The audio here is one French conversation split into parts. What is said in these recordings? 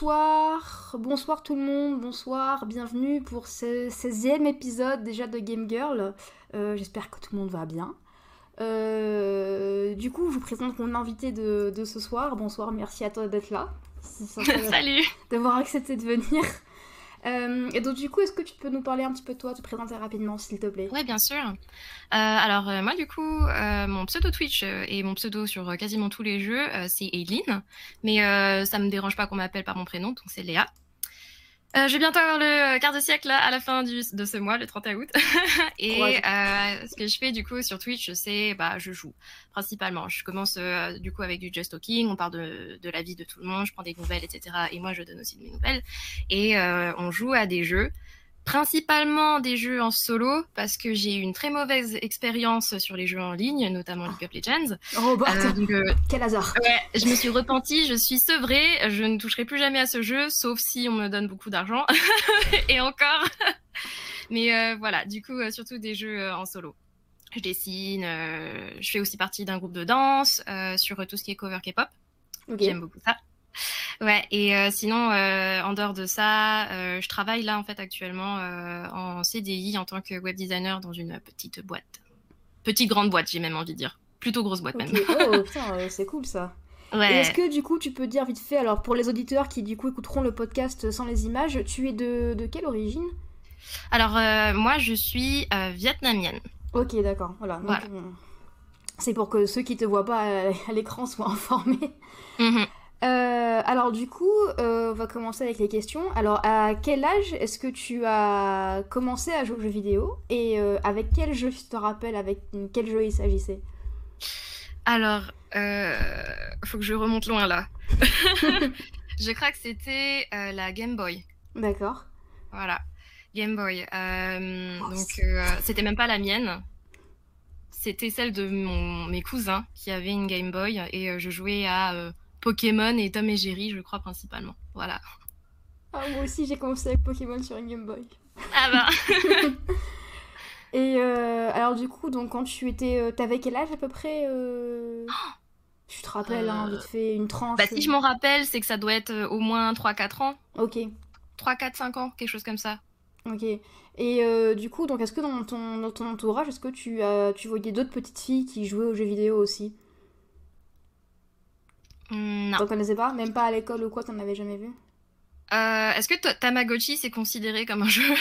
bonsoir, bonsoir tout le monde, bonsoir, bienvenue pour ce 16e épisode déjà de Game Girl. Euh, j'espère que tout le monde va bien. Euh, du coup, je vous présente mon invité de, de, ce soir. Bonsoir, merci à toi d'être là. Salut D'avoir accepté de venir. Euh, et donc, du coup, est-ce que tu peux nous parler un petit peu de toi, te présenter rapidement, s'il te plaît? Ouais, bien sûr. Euh, alors, euh, moi, du coup, mon pseudo Twitch et mon pseudo sur quasiment tous les jeux, c'est Aileen. Mais ça me dérange pas qu'on m'appelle par mon prénom, donc c'est Léa. Euh, je vais bientôt avoir le quart de siècle là, à la fin du, de ce mois, le 31 août. et euh, ce que je fais du coup sur Twitch, c'est bah je joue principalement. Je commence euh, du coup avec du just talking, on parle de, de la vie de tout le monde, je prends des nouvelles, etc. Et moi je donne aussi de mes nouvelles. Et euh, on joue à des jeux principalement des jeux en solo parce que j'ai eu une très mauvaise expérience sur les jeux en ligne, notamment League of Legends. Oh bah, euh, quel hasard. Ouais, je me suis repentie, je suis sevrée, je ne toucherai plus jamais à ce jeu, sauf si on me donne beaucoup d'argent. Et encore. Mais euh, voilà, du coup, surtout des jeux en solo. Je dessine, je fais aussi partie d'un groupe de danse sur tout ce qui est cover K-pop. Okay. J'aime beaucoup ça. Ouais, et euh, sinon, euh, en dehors de ça, euh, je travaille là en fait actuellement en CDI en tant que web designer dans une petite boîte. Petite grande boîte, j'ai même envie de dire. Plutôt grosse boîte okay. même. Oh putain, c'est cool ça. Ouais. Est-ce que du coup tu peux dire vite fait, alors pour les auditeurs qui du coup écouteront le podcast sans les images, tu es de, de quelle origine? Alors moi je suis vietnamienne. Ok d'accord, voilà. Donc, Voilà. C'est pour que ceux qui te voient pas à, l'écran soient informés. Mhm. Euh, alors du coup, euh, on va commencer avec les questions. Alors à quel âge est-ce que tu as commencé à jouer aux jeux vidéo et euh, avec quel jeu tu te rappelles avec quel jeu il s'agissait? Alors, faut que je remonte loin là. je crois que c'était la Game Boy. D'accord. Voilà, Game Boy. Oh, donc c'était même pas la mienne. C'était celle de mon, mes cousins qui avaient une Game Boy et je jouais à Pokémon et Tom et Jerry, je crois principalement. Voilà. Ah, moi aussi j'ai commencé avec Pokémon sur une Game Boy. Ah bah. Et euh, alors du coup, donc quand tu étais, euh, t'avais quel âge à peu près euh... Tu te rappelles, hein, Euh, vite fait, une tranche. bah si je m'en rappelle, c'est que ça doit être euh, au moins 3-4 ans. Ok, 3, 4, 5 ans, quelque chose comme ça. ok. Et euh, du coup, donc est-ce que dans ton, dans ton entourage, est-ce que tu as, tu voyais d'autres petites filles qui jouaient aux jeux vidéo aussi? Non. T'en connaissais pas Même pas à l'école ou quoi, t'en avais jamais vu Euh, Est-ce que ta- Tamagotchi c'est considéré comme un jeu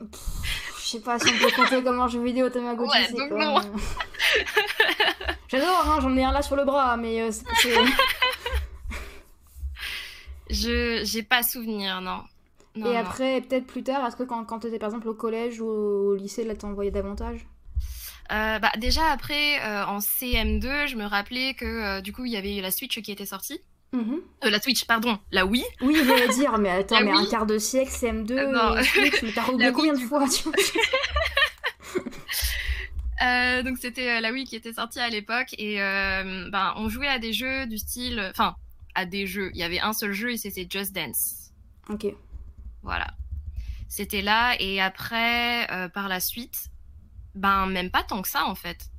Je sais pas si on peut compter comme un jeu vidéo Tamagotchi. Ouais, donc non. J'adore, hein, j'en ai un là sur le bras, mais euh, c'est- Je j'ai pas souvenir, non. Non, Et après, peut-être plus tard, est-ce que quand, quand t'étais par exemple au collège ou au lycée, là t'en voyais davantage Euh, bah, déjà après, euh, en CM2, je me rappelais que euh, du coup, il y avait la Switch qui était sortie. Euh, la Switch, pardon, la Wii. Oui, j'allais dire, mais attends, mais un quart de siècle, CM2, Euh, non. Switch, mais t'as redoublé La combien de fois tu vois donc c'était la Wii qui était sortie à l'époque et ben on jouait à des jeux du style, enfin à des jeux. Il y avait un seul jeu et c'était Just Dance. Ok. Voilà. C'était là et après par la suite, ben même pas tant que ça en fait.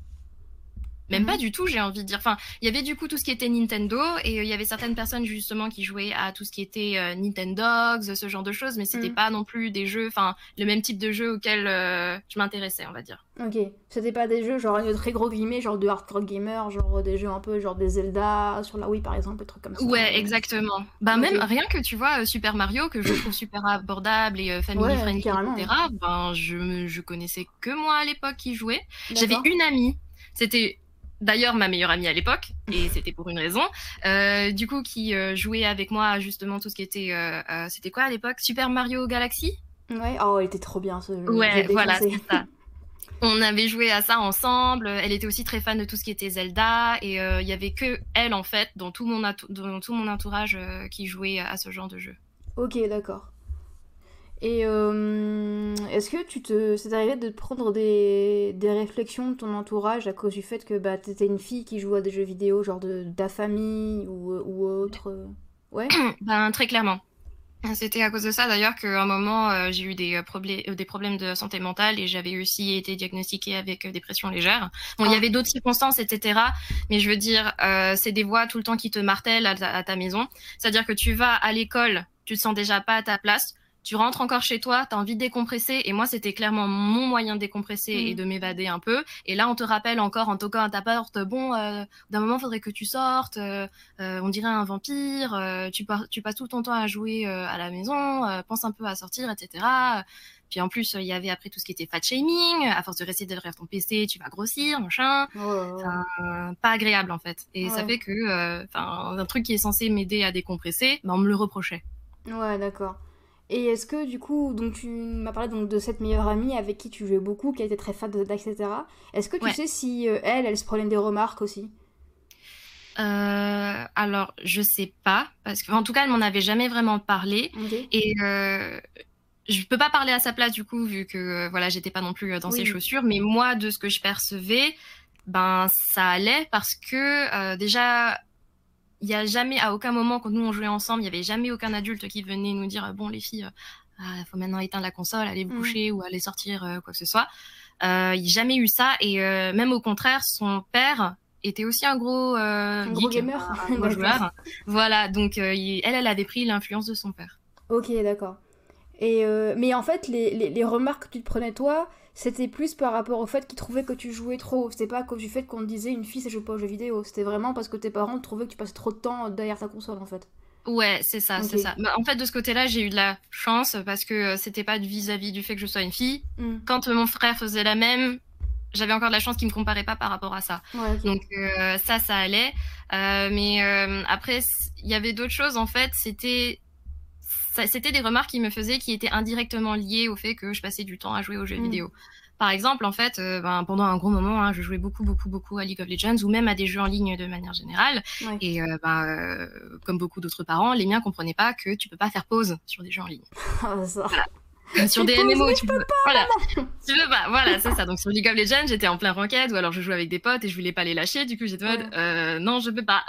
Même Mhm. pas du tout, j'ai envie de dire. Enfin, il y avait du coup tout ce qui était Nintendo et euh, il y avait certaines personnes justement qui jouaient à tout ce qui était euh, Nintendogs, ce genre de choses, mais c'était Mhm. pas non plus des jeux, enfin le même type de jeu auquel euh, je m'intéressais, on va dire. Ok. C'était pas des jeux, genre de très gros guillemets, genre de hardcore gamer, genre des jeux un peu genre des Zelda sur la Wii par exemple, des trucs comme ça. Ouais, exactement. Bah même rien que tu vois euh, Super Mario que je trouve super abordable et euh, family Ouais, friendly, carrément. etc. Ben je je connaissais que moi à l'époque qui jouait. J'avais une amie, c'était d'ailleurs ma meilleure amie à l'époque et c'était pour une raison. Euh, du coup qui euh, jouait avec moi justement tout ce qui était euh, c'était quoi à l'époque? Super Mario Galaxy? Ouais, oh, il était trop bien ce jeu. je Ouais, voilà, c'est ça. On avait joué à ça ensemble. Elle était aussi très fan de tout ce qui était Zelda et il y avait que elle en fait dans tout mon dans tout mon entourage qui jouait à ce genre de jeu. Ok, d'accord. Et euh, est-ce que tu te, c'est arrivé de te prendre des, des réflexions de ton entourage à cause du fait que bah, t'étais une fille qui joue à des jeux vidéo, genre de, de ta famille ou, ou autre? Euh, Ouais, Ben très clairement. C'était à cause de ça d'ailleurs qu'à un moment euh, j'ai eu des, euh, problèmes, euh, des problèmes de santé mentale et j'avais aussi été diagnostiquée avec dépression légère. Bon, il y ah. avait d'autres circonstances, etc. Mais je veux dire, c'est des voix tout le temps qui te martèlent à à ta maison. C'est-à-dire que tu vas à l'école, tu te sens déjà pas à ta place tu rentres encore chez toi, tu as envie de décompresser. Et moi, c'était clairement mon moyen de décompresser et mm. de m'évader un peu. Et là, on te rappelle encore en toquant à ta porte, bon, euh, d'un moment, faudrait que tu sortes. Euh, euh, on dirait un vampire. tu, tu, passes tout ton temps à jouer à la maison. pense un peu à sortir, etc. Puis en plus, il y avait après tout ce qui était fat shaming. À force de rester derrière ton PC, tu vas grossir, machin. pas agréable en fait. Et ça fait que, enfin, un truc qui est censé m'aider à décompresser, ben, on me le reprochait. Ouais, d'accord. Et est-ce que du coup, donc tu m'as parlé donc de cette meilleure amie avec qui tu jouais beaucoup, qui était très fan de etc. Est-ce que tu sais si euh, elle, elle se prenait des remarques aussi? Euh, alors, je sais pas, parce qu'en tout cas, elle m'en avait jamais vraiment parlé. Et euh, je peux pas parler à sa place, du coup, vu que euh, voilà, j'étais pas non plus dans ses chaussures. Mais moi, de ce que je percevais, ben, ça allait parce que déjà, il n'y a jamais, à aucun moment, quand nous on jouait ensemble, il n'y avait jamais aucun adulte qui venait nous dire bon, les filles, il euh, ah, faut maintenant éteindre la console, aller vous mm. coucher ou aller sortir, euh, quoi que ce soit. Euh, il n'y a jamais eu ça. Et même au contraire, son père était aussi un gros, un gros gamer, un gros joueur. voilà, donc elle, elle avait pris l'influence de son père. Ok, d'accord. Et mais en fait, les, les, les, remarques que tu te prenais toi, c'était plus par rapport au fait qu'ils trouvaient que tu jouais trop. C'était pas à cause du fait qu'on te disait une fille ça joue pas aux jeux vidéo. C'était vraiment parce que tes parents trouvaient que tu passais trop de temps derrière ta console en fait. Ouais, c'est ça, c'est ça. Bah, en fait, de ce côté-là, j'ai eu de la chance parce que euh, c'était pas vis-à-vis du fait que je sois une fille. Mm. Quand euh, mon frère faisait la même, j'avais encore de la chance qu'il me comparait pas par rapport à ça. Donc euh, ça, ça allait. mais après, il y avait d'autres choses en fait. C'était c'était des remarques qu'il me faisait qui étaient indirectement liées au fait que je passais du temps à jouer aux jeux mm. vidéo. Par exemple, en fait, euh, ben, pendant un gros moment, hein, je jouais beaucoup, beaucoup, beaucoup à League of Legends ou même à des jeux en ligne de manière générale. Et euh, ben, euh, comme beaucoup d'autres parents, les miens comprenaient pas que tu peux pas faire pause sur des jeux en ligne. Ça sur des MMO, tu peux, pas, voilà. tu veux pas, voilà, c'est ça. Donc sur League of Legends, j'étais en plein ranked ou alors je jouais avec des potes et je voulais pas les lâcher. Du coup, j'étais en mode, euh, non, je peux pas.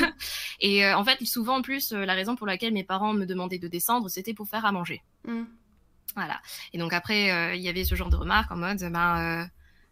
et euh, en fait, souvent en plus, euh, la raison pour laquelle mes parents me demandaient de descendre, c'était pour faire à manger. Mm. Voilà. Et donc après, il y avait ce genre de remarques en mode, ben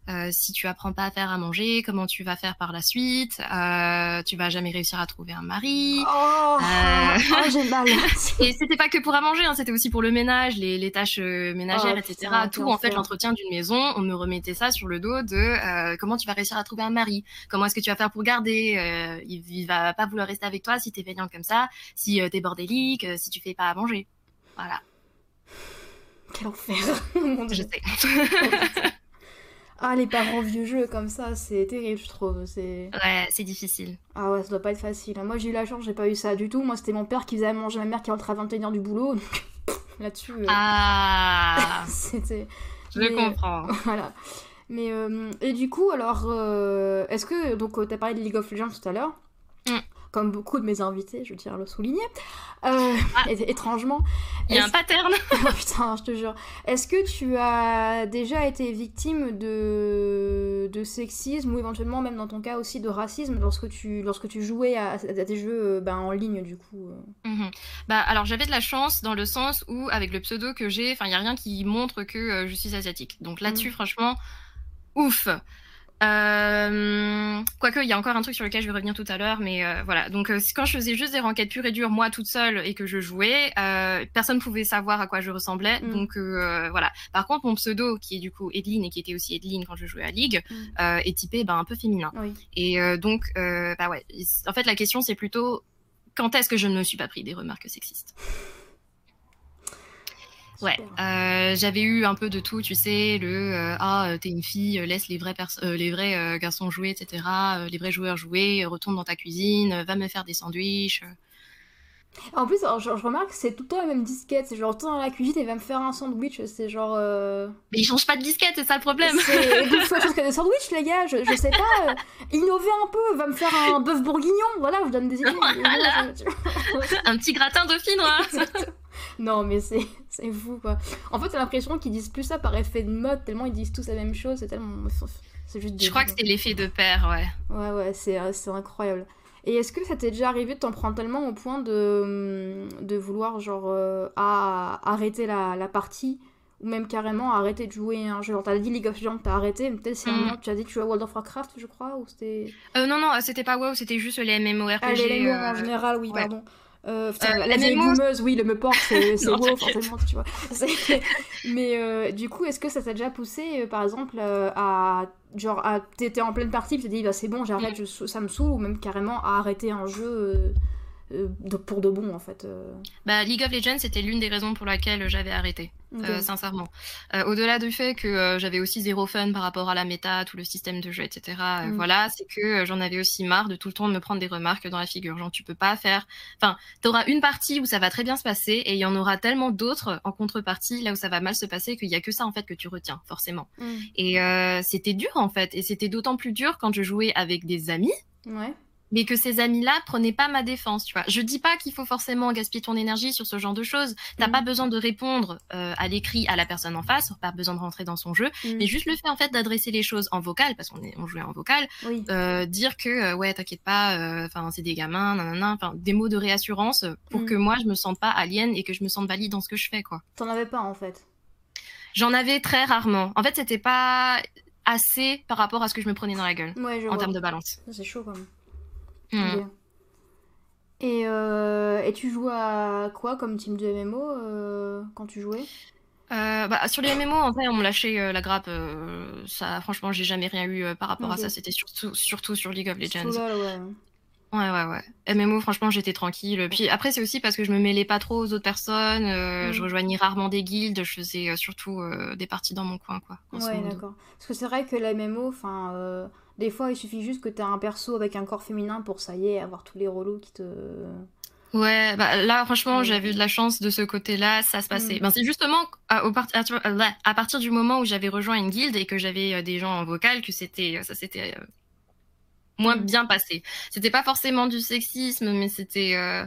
euh, si tu apprends pas à faire à manger, comment tu vas faire par la suite? Euh, Tu vas jamais réussir à trouver un mari. Oh, euh... oh j'ai mal. et c'était pas que pour à manger, hein, c'était aussi pour le ménage, les, les tâches euh, ménagères, oh, etc. Tout en fait, l'entretien d'une maison, on me remettait ça sur le dos de euh, comment tu vas réussir à trouver un mari, comment est-ce que tu vas faire pour garder? Il, il, va pas vouloir rester avec toi si t'es veillante comme ça, si t'es bordélique, si tu fais pas à manger. Voilà. Quel enfer. Je sais. Ah, les parents vieux jeux comme ça, c'est terrible, je trouve. C'est... Ouais, c'est difficile. Ah ouais, ça doit pas être facile. Moi, j'ai eu la chance, j'ai pas eu ça du tout. Moi, c'était mon père qui faisait à manger ma mère qui rentrait à 21h du boulot. Donc, là-dessus. Euh, ah C'était. Je comprends. voilà. Mais, euh, et du coup, alors, euh, est-ce que. Donc, t'as parlé de League of Legends tout à l'heure. Mm comme beaucoup de mes invités, je tiens à le souligner, euh, ah. étrangement. Il y a un pattern oh, Putain, je te jure. Est-ce que tu as déjà été victime de, de sexisme ou éventuellement même dans ton cas aussi de racisme lorsque tu, lorsque tu jouais à, des jeux euh, ben, en ligne du coup euh mhm. bah, Alors j'avais de la chance dans le sens où avec le pseudo que j'ai, il n'y a rien qui montre que je suis asiatique. Donc là-dessus, mm. franchement, ouf euh, quoique, il y a encore un truc sur lequel je vais revenir tout à l'heure, mais euh, voilà. Donc, euh, quand je faisais juste des renquêtes pures et dures, moi toute seule, et que je jouais, euh, personne pouvait savoir à quoi je ressemblais. Mm. Donc, voilà. Par contre, mon pseudo, qui est du coup Edline et qui était aussi Edline quand je jouais à League, mm. est typé ben, un peu féminin. Et donc, bah ouais. En fait, la question, c'est plutôt quand est-ce que je ne me suis pas pris des remarques sexistes? Ouais, euh, j'avais eu un peu de tout, tu sais, le euh, ah t'es une fille, laisse les vrais euh, les vrais euh, garçons jouer, etc. les vrais joueurs jouer, retourne dans ta cuisine, va me faire des sandwichs. En plus, je, remarque que c'est tout le temps la même disquette. C'est genre, retourne dans la cuisine et va me faire un sandwich. C'est genre. Mais ils changent pas de disquette, c'est ça le problème. C'est chose que des sandwichs, les gars. Je, je sais pas. innover un peu. Va me faire un bœuf bourguignon. Voilà, je vous donne des idées. un petit gratin dauphinois. Non, mais c'est, c'est fou, quoi. En fait, j'ai l'impression qu'ils disent plus ça par effet de mode, tellement ils disent tous la même chose, c'est tellement... C'est juste Je crois que c'est l'effet de père, ouais. Ouais, ouais, c'est, euh, c'est incroyable. Et est-ce que ça t'est déjà arrivé de t'en prendre tellement au point de, de vouloir genre euh, à, arrêter la, la, partie ou même carrément arrêter de jouer un jeu? Genre t'as dit League of Legends, t'as arrêté, mais peut-être c'est un mm. moment tu as dit que tu jouais à World of Warcraft, je crois, ou c'était... Euh, non, non, c'était pas WoW, c'était juste les MMORPG. Ah, les MMO en général, oui, pardon. Euh, euh, la vieille boumeuse, oui, le me porte, c'est WoW, forcément, tu vois. Mais euh, du coup, est-ce que ça t'a déjà poussé, par exemple, à. Genre, t'étais en pleine partie, tu t'es dit, bah c'est bon, j'arrête, mm. ça me saoule, ou même carrément à arrêter un jeu euh, pour de bon en fait. Euh. Bah, League of Legends c'était l'une des raisons pour laquelle j'avais arrêté, euh, sincèrement. Au-delà du fait que j'avais aussi zéro fun par rapport à la méta, tout le système de jeu, etc. Mm. Voilà, c'est que j'en avais aussi marre de tout le temps me prendre des remarques dans la figure. Genre tu peux pas faire. Enfin, t'auras une partie où ça va très bien se passer et il y en aura tellement d'autres en contrepartie là où ça va mal se passer qu'il y a que ça en fait que tu retiens forcément. Mm. Et c'était dur en fait et c'était d'autant plus dur quand je jouais avec des amis. Ouais mais que ces amis-là prenaient pas ma défense, tu vois. Je dis pas qu'il faut forcément gaspiller ton énergie sur ce genre de choses. T'as mm. pas besoin de répondre euh, à l'écrit à la personne en face, pas besoin de rentrer dans son jeu, mm. mais juste le fait en fait d'adresser les choses en vocal, parce qu'on on jouait en vocal, euh, dire que euh, ouais t'inquiète pas, enfin c'est des gamins, nanana, enfin des mots de réassurance pour mm. que moi je me sente pas alien et que je me sente valide dans ce que je fais quoi. T'en avais pas en fait. J'en avais très rarement. En fait c'était pas assez par rapport à ce que je me prenais dans la gueule en termes de balance. C'est chaud quand même. Hmm. Et, euh, et, tu joues à quoi comme team de MMO euh, quand tu jouais? Euh, bah, sur les MMO, en fait, on me lâchait la grappe. ça, franchement, j'ai jamais rien eu par rapport à ça. C'était surtout, surtout sur League of Legends. ouais. Ouais, ouais, ouais. MMO, franchement, j'étais tranquille. Puis après, c'est aussi parce que je me mêlais pas trop aux autres personnes. Mm. Je rejoignais rarement des guildes. Je faisais surtout des parties dans mon coin, quoi. Ouais, d'accord. Parce que c'est vrai que la MMO, enfin des fois, il suffit juste que tu aies un perso avec un corps féminin pour, ça y est, avoir tous les relous qui te... Ouais, bah là franchement j'avais eu de la chance de ce côté-là, ça se passait. Mm. Ben, c'est justement à, au à, partir du moment où j'avais rejoint une guilde et que j'avais euh, des gens en vocal que c'était ça s'était euh, moins mm. bien passé. C'était pas forcément du sexisme, mais c'était euh,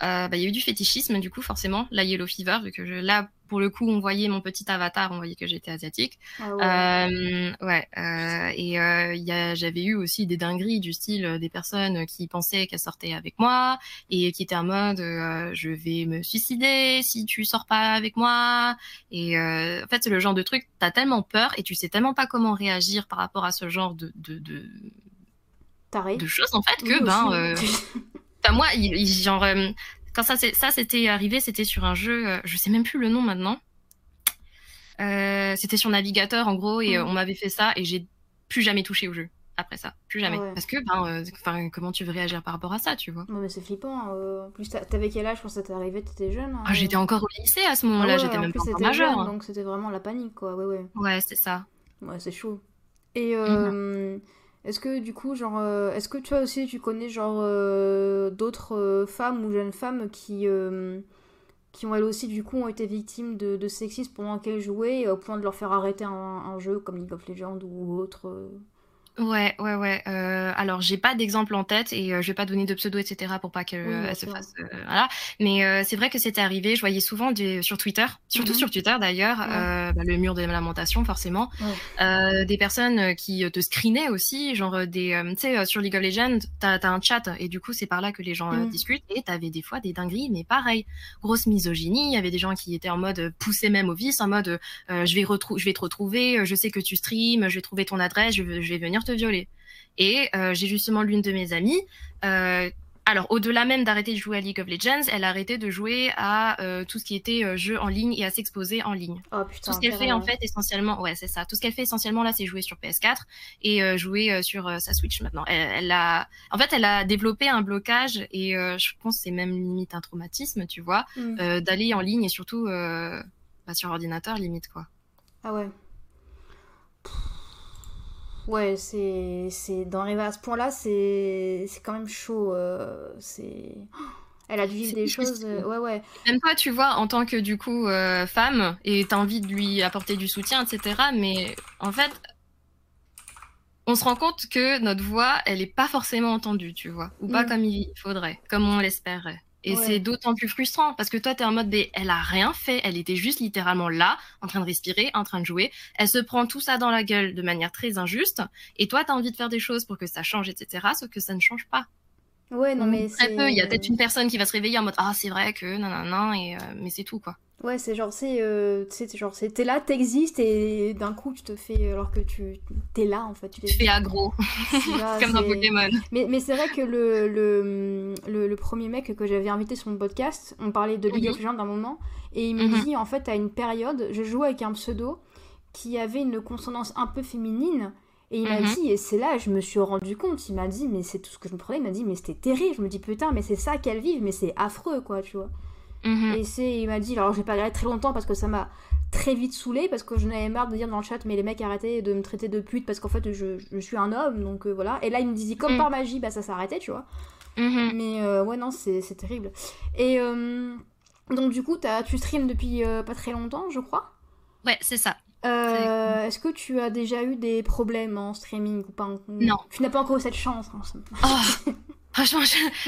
bah, il y a eu du fétichisme du coup forcément, la yellow fever vu que je, là pour le coup, on voyait mon petit avatar, on voyait que j'étais asiatique. Ah ouais. Euh, ouais euh, et euh, j'avais eu aussi des dingueries du style des personnes qui pensaient qu'elles sortaient avec moi et qui étaient en mode je vais me suicider si tu sors pas avec moi. Et en fait, c'est le genre de truc, t'as tellement peur et tu sais tellement pas comment réagir par rapport à ce genre de de, de, de choses en fait que ben. moi, genre quand ça, ça c'était arrivé, c'était sur un jeu, euh, je sais même plus le nom maintenant. Euh, c'était sur navigateur en gros et euh, mm. on m'avait fait ça et j'ai plus jamais touché au jeu après ça, plus jamais. Parce que, ben, comment tu veux réagir par rapport à ça, tu vois? Non, mais c'est flippant. En plus, t'avais quel âge quand ça t'est arrivé T'étais jeune hein, ah, J'étais encore au lycée à ce moment-là, ah j'étais même pas encore majeure. Hein. Donc c'était vraiment la panique, quoi. Ouais, ouais. Ouais, c'est ça. Ouais, c'est chaud. Et mm-hmm. Est-ce que du coup, genre, euh, est-ce que toi aussi tu connais genre euh, d'autres euh, femmes ou jeunes femmes qui ont elles aussi du coup ont été victimes de, sexisme pendant qu'elles jouaient au point de leur faire arrêter un, jeu comme League of Legends ou autre Ouais, ouais, ouais. Euh, alors, j'ai pas d'exemple en tête et euh, je vais pas donner de pseudo, etc. pour pas qu'elle se fasse. Euh, voilà. Mais euh, c'est vrai que c'était arrivé. Je voyais souvent des, sur Twitter, surtout mhm. sur Twitter d'ailleurs, bah, le mur des lamentations forcément, des personnes qui te screenaient aussi, genre des, tu sais, sur League of Legends, t'as as un chat et du coup c'est par là que les gens mhm. discutent et t'avais des fois des dingueries, mais pareil, grosse misogynie. Il y avait des gens qui étaient en mode poussés même au vice, en mode je vais je vais te retrouver, je sais que tu streams, je vais trouver ton adresse, je, je vais venir te violer. Et euh, j'ai justement l'une de mes amies. Euh, alors, au-delà même d'arrêter de jouer à League of Legends, elle a arrêté de jouer à euh, tout ce qui était jeu en ligne et à s'exposer en ligne. Oh, putain, tout ce qu'elle fait en fait essentiellement, ouais c'est ça. Tout ce qu'elle fait essentiellement là, c'est jouer sur PS4 et jouer sur sa Switch maintenant. Elle, a, en fait, elle a développé un blocage et je pense c'est même limite un traumatisme, tu vois, mm. d'aller en ligne et surtout bah, sur ordinateur limite quoi. Ah ouais. Ouais, c'est, c'est d'arriver à ce point-là, c'est, c'est quand même chaud. Euh, c'est, elle a dû vivre des choses. Euh, ouais, ouais. Même toi, tu vois, en tant que du coup euh, femme, et t'as envie de lui apporter du soutien, etc. Mais en fait, on se rend compte que notre voix, elle est pas forcément entendue, tu vois, ou pas mm. comme il faudrait, comme on l'espérait. Et c'est d'autant plus frustrant parce que toi, tu es en mode, mais elle a rien fait. Elle était juste littéralement là, en train de respirer, en train de jouer. Elle se prend tout ça dans la gueule de manière très injuste. Et toi, tu as envie de faire des choses pour que ça change, etc. Sauf que ça ne change pas. Ouais, non, mais très peu. Il y a peut-être une personne qui va se réveiller en mode ah c'est vrai que non non non et mais c'est tout quoi. Ouais, c'est genre, c'est, euh, genre, c'est, t'es là, t'existes et d'un coup tu te fais, alors que tu t'es là en fait. Tu, fais aggro, comme dans Pokémon. Mais, mais c'est vrai que le, le, le, premier mec que j'avais invité sur mon podcast, on parlait de League of Legends d'un moment, et il me mhm. dit en fait à une période, je jouais avec un pseudo qui avait une consonance un peu féminine. Et il m'a mhm. dit, et c'est là, je me suis rendu compte, il m'a dit, mais c'est tout ce que je me prenais, il m'a dit, mais c'était terrible. Je me dis, putain, mais c'est ça qu'elle vive, mais c'est affreux, quoi, tu vois. Mhm. Et c'est, il m'a dit, alors je vais pas regarder très longtemps parce que ça m'a très vite saoulé parce que je n'avais marre de dire dans le chat, mais les mecs arrêtaient de me traiter de pute parce qu'en fait je, je, suis un homme, donc euh, voilà. Et là il me disait comme mhm. par magie, bah ça s'arrêtait, tu vois. Mais euh, ouais, non, c'est terrible. Et euh, donc du coup, as, tu stream depuis pas très longtemps, je crois Ouais, c'est ça. Est-ce que tu as déjà eu des problèmes en streaming ou pas Non. Tu n'as pas encore eu cette chance. Oh. Franchement,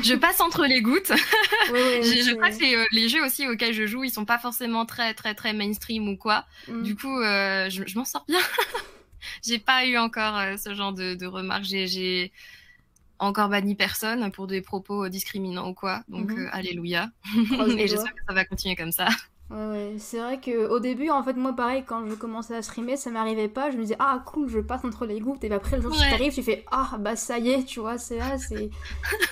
je, passe entre les gouttes. je, crois que euh, les jeux aussi auxquels je joue, ils sont pas forcément très très très mainstream ou quoi. Mm. Du coup, euh, je, m'en sors bien. j'ai pas eu encore euh, ce genre de, remarques. J'ai encore banni personne pour des propos discriminants ou quoi. Donc, mm-hmm. alléluia. Et j'espère que ça va continuer comme ça. Ouais, ouais. c'est vrai que au début, en fait, moi, pareil, quand je commençais à streamer, ça m'arrivait pas. Je me disais, ah, cool, je passe entre les gouttes. Et après, le jour où tu t'arrives, tu fais, ah, bah ça y est, tu vois, c'est là, c'est.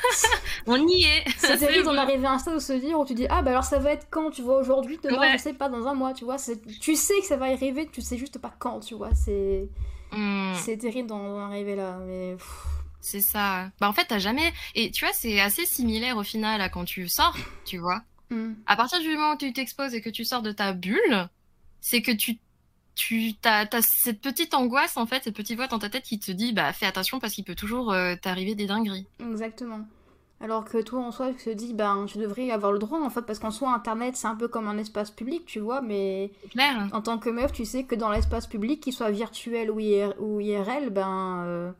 On y est C'est terrible d'en arriver à un stade où se dire, où tu dis, ah, bah alors ça va être quand, tu vois, aujourd'hui, demain, je sais pas, dans un mois, tu vois. Tu sais que ça va arriver, tu sais juste pas quand, tu vois. C'est. Hmm. C'est terrible d'en arriver là, mais. C'est ça. Bah, en fait, t'as jamais. Et tu vois, c'est assez similaire au final à quand tu sors, tu vois. Mm. À partir du moment où tu t'exposes et que tu sors de ta bulle, c'est que tu tu as, cette petite angoisse en fait, cette petite voix dans ta tête qui te dit bah fais attention parce qu'il peut toujours euh, t'arriver des dingueries. Exactement. Alors que toi en soi tu te dis ben tu devrais avoir le droit en fait parce qu'en soi internet c'est un peu comme un espace public tu vois mais Claire. en tant que meuf tu sais que dans l'espace public qu'il soit virtuel ou, IRL ben euh,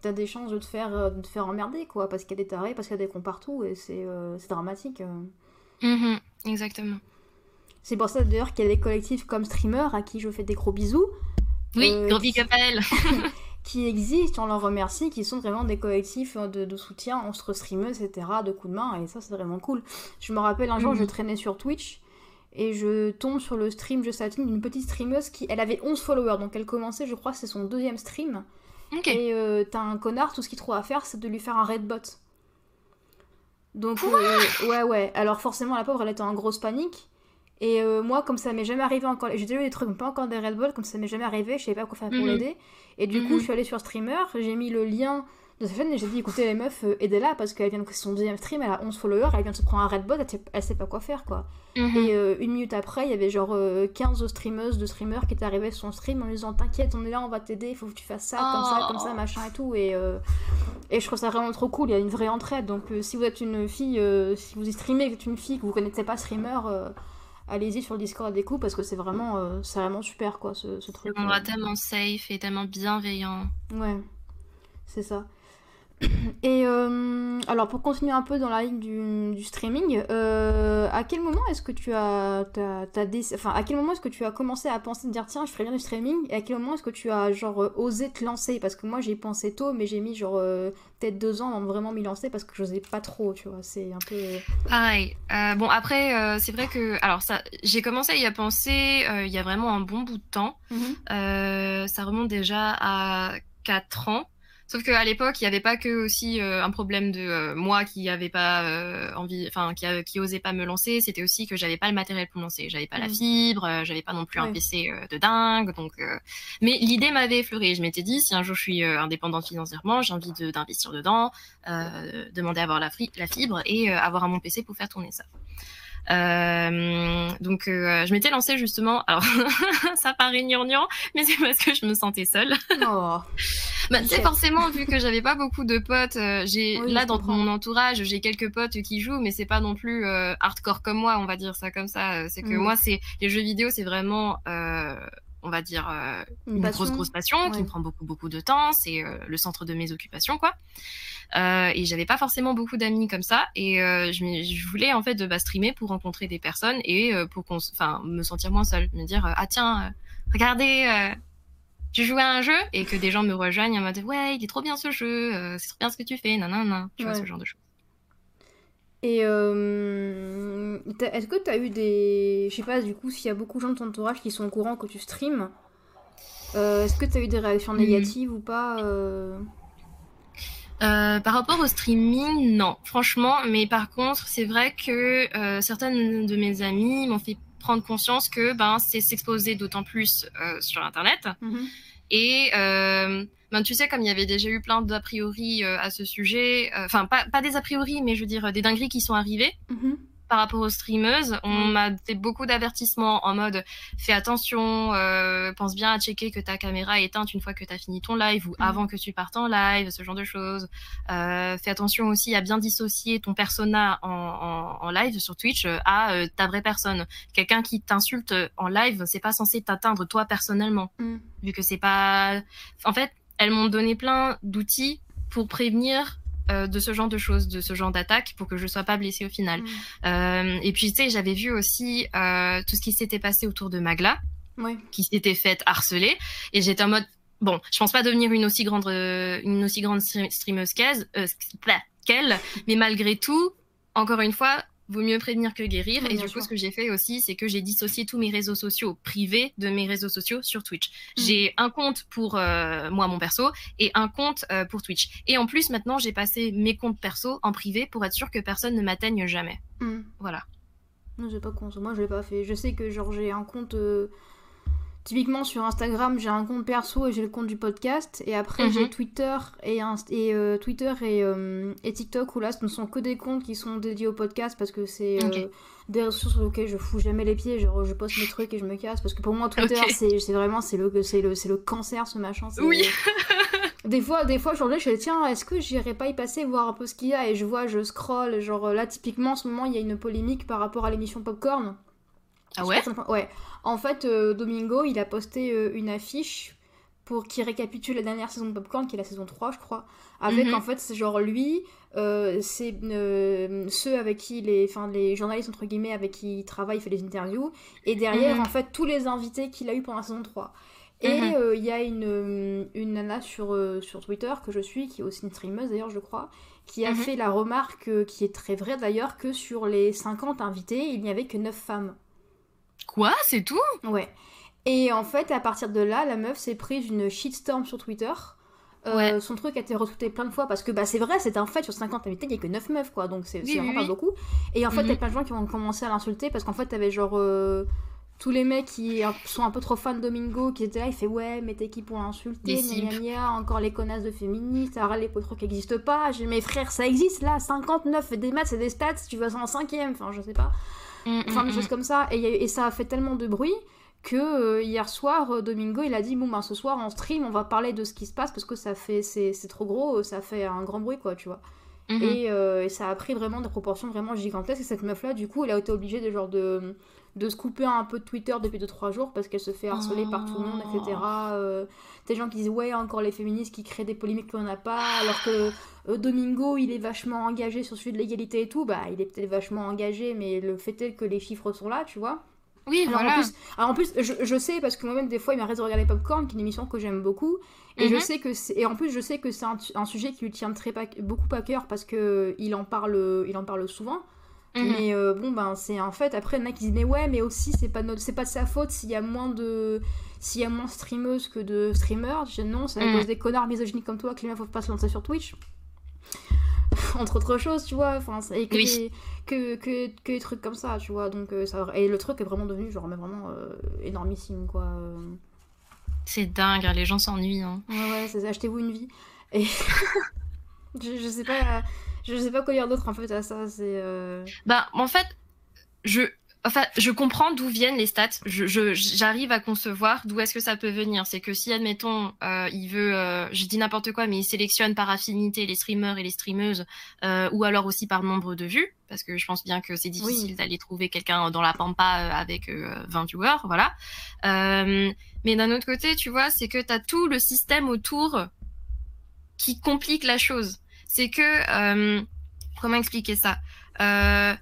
t'as des chances de te faire euh, de te faire emmerder quoi parce qu'il y a des tarés parce qu'il y a des cons partout et c'est dramatique. Mhm, exactement. C'est pour ça d'ailleurs qu'il y a des collectifs comme Streamer à qui je fais des gros bisous. Oui, euh, gros big qui existent, on leur remercie, qui sont vraiment des collectifs de, soutien entre streamers, etc., de coups de main, et ça c'est vraiment cool. Je me rappelle un jour, je mhm. traînais sur Twitch, et je tombe sur le stream Je Satine d'une petite streameuse qui, elle avait 11 followers, donc elle commençait, je crois, c'est son deuxième stream. Et euh, t'as un connard, tout ce qu'il trouve à faire, c'est de lui faire un red bot. Donc, euh, ouais, ouais. Alors, forcément, la pauvre, elle était en grosse panique. Et euh, moi, comme ça m'est jamais arrivé encore, j'ai déjà eu des trucs, mais pas encore des Red Bull, comme ça m'est jamais arrivé, je savais pas quoi faire pour mhm. l'aider. Et du coup, mhm. je suis allée sur Streamer, j'ai mis le lien de sa chaîne et j'ai dit écoutez les meufs, euh, aidez-la parce qu'elle vient de son deuxième stream, elle a 11 followers, elle vient de se prendre un Red Bull, elle, sait, pas quoi faire quoi. Mhm. Et une minute après, il y avait genre 15 streameuses de streamers qui étaient arrivées sur son stream en lui disant t'inquiète, on est là, on va t'aider, il faut que tu fasses ça, comme ça, comme ça, oh. machin et tout. Et et je trouve ça vraiment trop cool, il y a une vraie entraide. Donc euh, si vous êtes une fille, euh, si vous y streamez, que vous êtes une fille, que vous connaissez pas streamer, euh, allez-y sur le Discord des coups parce que c'est vraiment, c'est vraiment super quoi ce, ce truc. On va tellement safe et tellement bienveillant. Ouais, c'est ça. Et euh, alors pour continuer un peu dans la ligne du, streaming, euh, à quel moment est-ce que tu as, enfin à quel moment est-ce que tu as commencé à penser de dire tiens je ferais bien du streaming et à quel moment est-ce que tu as genre euh, osé te lancer? Parce que moi j'ai pensé tôt mais j'ai mis genre peut-être deux ans avant vraiment m'y lancer parce que j'osais pas trop tu vois c'est un peu pareil. Bon après c'est vrai que alors ça j'ai commencé à y penser il y a vraiment un bon bout de temps. Mm-hmm. ça remonte déjà à 4 ans Sauf qu'à l'époque, il n'y avait pas que aussi euh, un problème de euh, moi qui n'avais pas euh, envie, enfin qui, qui osait pas me lancer. C'était aussi que j'avais pas le matériel pour me lancer. J'avais pas la mm. fibre, j'avais pas non plus un PC de dingue. Donc, mais l'idée m'avait effleuré. Je m'étais dit, si un jour je suis indépendante financièrement, j'ai envie d'investir dedans, demander à avoir la, la fibre et avoir un bon PC pour faire tourner ça. Euh, donc euh, je m'étais lancée justement. Alors ça paraît gnangnan, mais c'est parce que je me sentais seule. Oh. Bah, c'est forcément vu que j'avais pas beaucoup de potes. Euh, j'ai là dans mon entourage, j'ai quelques potes qui jouent, mais c'est pas non plus euh, hardcore comme moi, on va dire ça comme ça. C'est que mm. moi, c'est les jeux vidéo, c'est vraiment on va dire une, grosse grosse passion qui me prend beaucoup beaucoup de temps c'est le centre de mes occupations quoi euh, et j'avais pas forcément beaucoup d'amis comme ça. Et euh, je, je, voulais en fait de bah, streamer pour rencontrer des personnes et euh, pour qu'on, enfin, me sentir moins seule, me dire ah tiens, regardez. Tu joues à un jeu et que des gens me rejoignent en mode ouais il est trop bien ce jeu c'est trop bien ce que tu fais non non non tu vois ce genre de choses Et est-ce que tu as eu des. Je sais pas, du coup, s'il y a beaucoup de gens de ton entourage qui sont au courant que tu streams, est-ce que tu as eu des réactions hmm. négatives ou pas euh, par rapport au streaming, non, franchement. Mais par contre, c'est vrai que euh, certaines de mes amies m'ont fait prendre conscience que ben c'est s'exposer d'autant plus euh, sur Internet. Mhm. Et ben, tu sais, comme il y avait déjà eu plein d'a priori à ce sujet, enfin pas, pas des a priori, mais je veux dire des dingueries qui sont arrivées. Mhm par rapport aux streameuses. On m'a fait beaucoup d'avertissements en mode fais attention, euh, pense bien à checker que ta caméra est éteinte une fois que tu as fini ton live ou mm. avant que tu partes en live, ce genre de choses. Euh, fais attention aussi à bien dissocier ton persona en, en, live sur Twitch euh, à euh, ta vraie personne. Quelqu'un qui t'insulte en live, c'est pas censé t'atteindre toi personnellement, mm. vu que c'est pas. En fait, elles m'ont donné plein d'outils pour prévenir euh, de ce genre de choses, de ce genre d'attaque, pour que je sois pas blessée au final. Mm. Euh, et puis tu sais, j'avais vu aussi euh, tout ce qui s'était passé autour de Magla, qui s'était faite harceler, et j'étais en mode bon, je pense pas devenir une aussi grande une aussi grande streameuse qu'elle, mais malgré tout, encore une fois, vaut mieux prévenir que guérir. et du coup, ce que j'ai fait aussi, c'est que j'ai dissocié tous mes réseaux sociaux privés de mes réseaux sociaux sur Twitch. Mm. J'ai un compte pour euh, moi, mon perso, et un compte euh, pour Twitch. Et en plus, maintenant, j'ai passé mes comptes perso en privé pour être sûr que personne ne m'atteigne jamais. Mm. Voilà. Non, j'ai pas compte. Moi, je l'ai pas fait. Je sais que genre j'ai un compte. Euh, Typiquement sur Instagram, j'ai un compte perso et j'ai le compte du podcast. Et après, j'ai mhm. Twitter et, et euh, Twitter euh, et, TikTok où là, ce ne sont que des comptes qui sont dédiés au podcast parce que c'est euh, des ressources sur lesquelles je fous jamais les pieds. Genre, je poste mes trucs et je me casse parce que pour moi, Twitter, c'est vraiment c'est le, le, le cancer ce machin. Oui. des fois, des fois, je me dis, tiens, est-ce que j'irai pas y passer voir un peu ce qu'il y a? Et je vois, je scroll. Genre là, typiquement, en ce moment, il y a une polémique par rapport à l'émission Popcorn. Ah ouais? Ouais. En fait, euh, Domingo, il a posté euh, une affiche pour qui récapitule la dernière saison de Popcorn, qui est la saison 3, je crois. Avec, mhm. en fait, c'est genre lui, euh, c'est ceux avec qui les, enfin, les journalistes, entre guillemets, avec qui il travaille, il fait des interviews. Et derrière, mhm. en fait, tous les invités qu'il a eu pendant la saison 3. Et mhm. il y a une, une nana sur, sur Twitter que je suis, qui est aussi une streameuse d'ailleurs, je crois, qui a fait la remarque, qui est très vraie d'ailleurs, que sur les 50 invités, il n'y avait que 9 femmes. Quoi C'est tout Ouais. Et en fait, à partir de là, la meuf s'est prise une shitstorm sur Twitter. Euh, son truc a été retweeté plein de fois parce que bah, c'est vrai, c'est un fait sur 50 invités, il n'y a que 9 meufs quoi, donc c'est vraiment pas beaucoup. Et en fait, il y a plein de gens qui vont commencer à l'insulter parce qu'en fait, t'avais genre euh, tous les mecs qui sont un peu trop fans de Domingo qui étaient là, il fait ouais, mais t'es qui pour l'insulter, encore les connasses de féministes, alors les trucs qui n'existent pas. J'ai mes frères, ça existe là, 59, des maths, c'est des stats, tu vas en cinquième, enfin je sais pas. Mm, enfin des mm, choses mm. comme ça. Et, et, ça a fait tellement de bruit que euh, hier soir, euh, Domingo, il a dit bon ben ce soir en stream, on va parler de ce qui se passe parce que ça fait c'est trop gros, ça fait un grand bruit quoi, tu vois. Mm-hmm. Euh, et, ça a pris vraiment des proportions vraiment gigantesques. Et cette meuf là, du coup, elle a été obligée de genre de de se couper un peu de Twitter depuis 2-3 jours parce qu'elle se fait harceler par tout le monde, etc. Euh, des gens qui disent ouais, encore les féministes qui créent des polémiques qu'on n'a pas, alors que euh, Domingo il est vachement engagé sur le sujet de l'égalité et tout, bah il est peut-être vachement engagé, mais le fait est que les chiffres sont là, tu vois. Oui, alors voilà. En plus, alors en plus, je, je sais parce que moi-même des fois il m'arrête de regarder Popcorn, qui est une émission que j'aime beaucoup, et je mhm. sais que et en plus je sais que c'est un, un, sujet qui lui tient très beaucoup à cœur parce que il en parle, il en parle souvent. Mhm. Mais euh, bon, ben, c'est en fait, après, il y en a qui disent, mais ouais, mais aussi, c'est pas, notre... c'est pas de sa faute s'il y a moins de. S'il y a moins streameuses que de streamers. Je dis, non, c'est à mhm. cause des connards misogyniques comme toi que les meufs peuvent pas se lancer sur Twitch. Entre autres choses, tu vois. Enfin, et que, des, que, que, que, des trucs comme ça, tu vois. Donc, euh, ça... Et le truc est vraiment devenu, genre, mais vraiment euh, énormissime, quoi. C'est dingue, hein, les gens s'ennuient. Hein. Ouais, ouais, c'est achetez-vous une vie. Et. je, je sais pas je sais pas quoi dire d'autre en fait à ça. C'est. Euh... Bah, en fait, je. Enfin, je comprends d'où viennent les stats. Je, j'arrive à concevoir d'où est-ce que ça peut venir. C'est que si, admettons, euh, il veut, euh, je dis n'importe quoi, mais il sélectionne par affinité les streamers et les streameuses, euh, ou alors aussi par nombre de vues, parce que je pense bien que c'est difficile d'aller trouver quelqu'un dans la pampa avec 20 viewers, voilà. mais d'un autre côté, tu vois, c'est que tu as tout le système autour qui complique la chose c'est que euh, comment expliquer ça? Euh,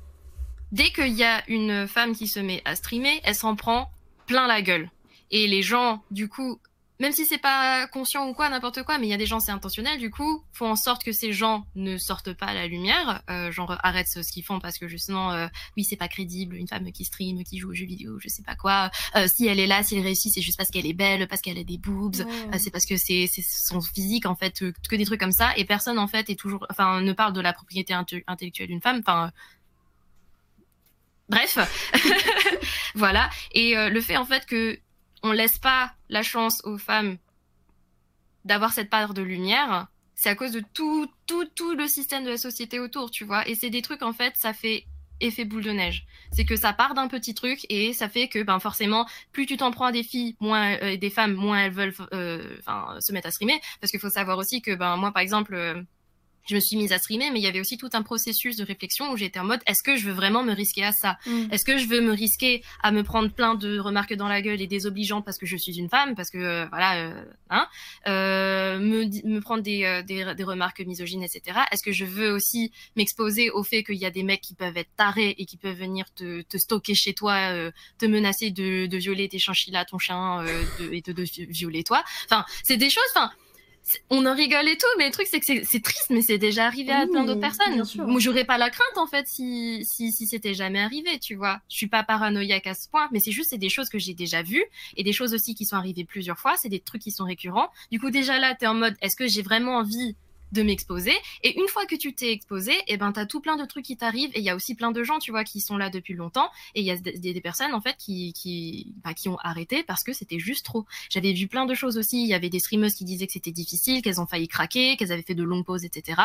Dès qu'il y a une femme qui se met à streamer, elle s'en prend plein la gueule. Et les gens, du coup, même si c'est pas conscient ou quoi, n'importe quoi, mais il y a des gens, c'est intentionnel, du coup, faut en sorte que ces gens ne sortent pas à la lumière, euh, genre arrêtent ce, qu'ils font parce que justement, euh, oui, c'est pas crédible, une femme qui stream, qui joue aux jeux vidéo, je sais pas quoi. Euh, si elle est là, si elle réussit, c'est juste parce qu'elle est belle, parce qu'elle a des boobs, euh, c'est parce que c'est son physique en fait, que des trucs comme ça, et personne en fait est toujours, enfin, ne parle de la propriété intellectuelle d'une femme, enfin. Bref, voilà. Et le fait en fait que on laisse pas la chance aux femmes d'avoir cette part de lumière, c'est à cause de tout, tout, tout le système de la société autour, tu vois. Et c'est des trucs, en fait, ça fait effet boule de neige. C'est que ça part d'un petit truc et ça fait que, ben, forcément, plus tu t'en prends à des filles, moins, euh, des femmes, moins elles veulent, euh, se mettre à streamer. Parce qu'il faut savoir aussi que, ben, moi, par exemple, euh, je me suis mise à streamer, mais il y avait aussi tout un processus de réflexion où j'étais en mode est-ce que je veux vraiment me risquer à ça? Mm. Est-ce que je veux me risquer à me prendre plein de remarques dans la gueule et désobligeantes parce que je suis une femme, parce que euh, voilà, euh, hein, euh, me, me prendre des, des, des, remarques misogynes, etc. Est-ce que je veux aussi m'exposer au fait qu'il y a des mecs qui peuvent être tarés et qui peuvent venir te, te stocker chez toi, te menacer de, de violer tes chinchillas, ton chien de, et de, de violer toi? Enfin, c'est des choses. Enfin on en rigole et tout, mais le truc c'est que c'est triste, mais c'est déjà arrivé à plein d'autres personnes. Moi, j'aurais pas la crainte en fait si si, si c'était jamais arrivé, tu vois. Je suis pas paranoïaque à ce point, mais c'est juste c'est des choses que j'ai déjà vues et des choses aussi qui sont arrivées plusieurs fois. C'est des trucs qui sont récurrents. Du coup, déjà là, t'es en mode, est-ce que j'ai vraiment envie de m'exposer. Et une fois que tu t'es exposé, et eh ben t'as tout plein de trucs qui t'arrivent. Et il y a aussi plein de gens, tu vois, qui sont là depuis longtemps. Et il y a des, personnes en fait qui qui bah, qui ont arrêté parce que c'était juste trop. J'avais vu plein de choses aussi. Il y avait des streameuses qui disaient que c'était difficile, qu'elles ont failli craquer, qu'elles avaient fait de longues pauses, etc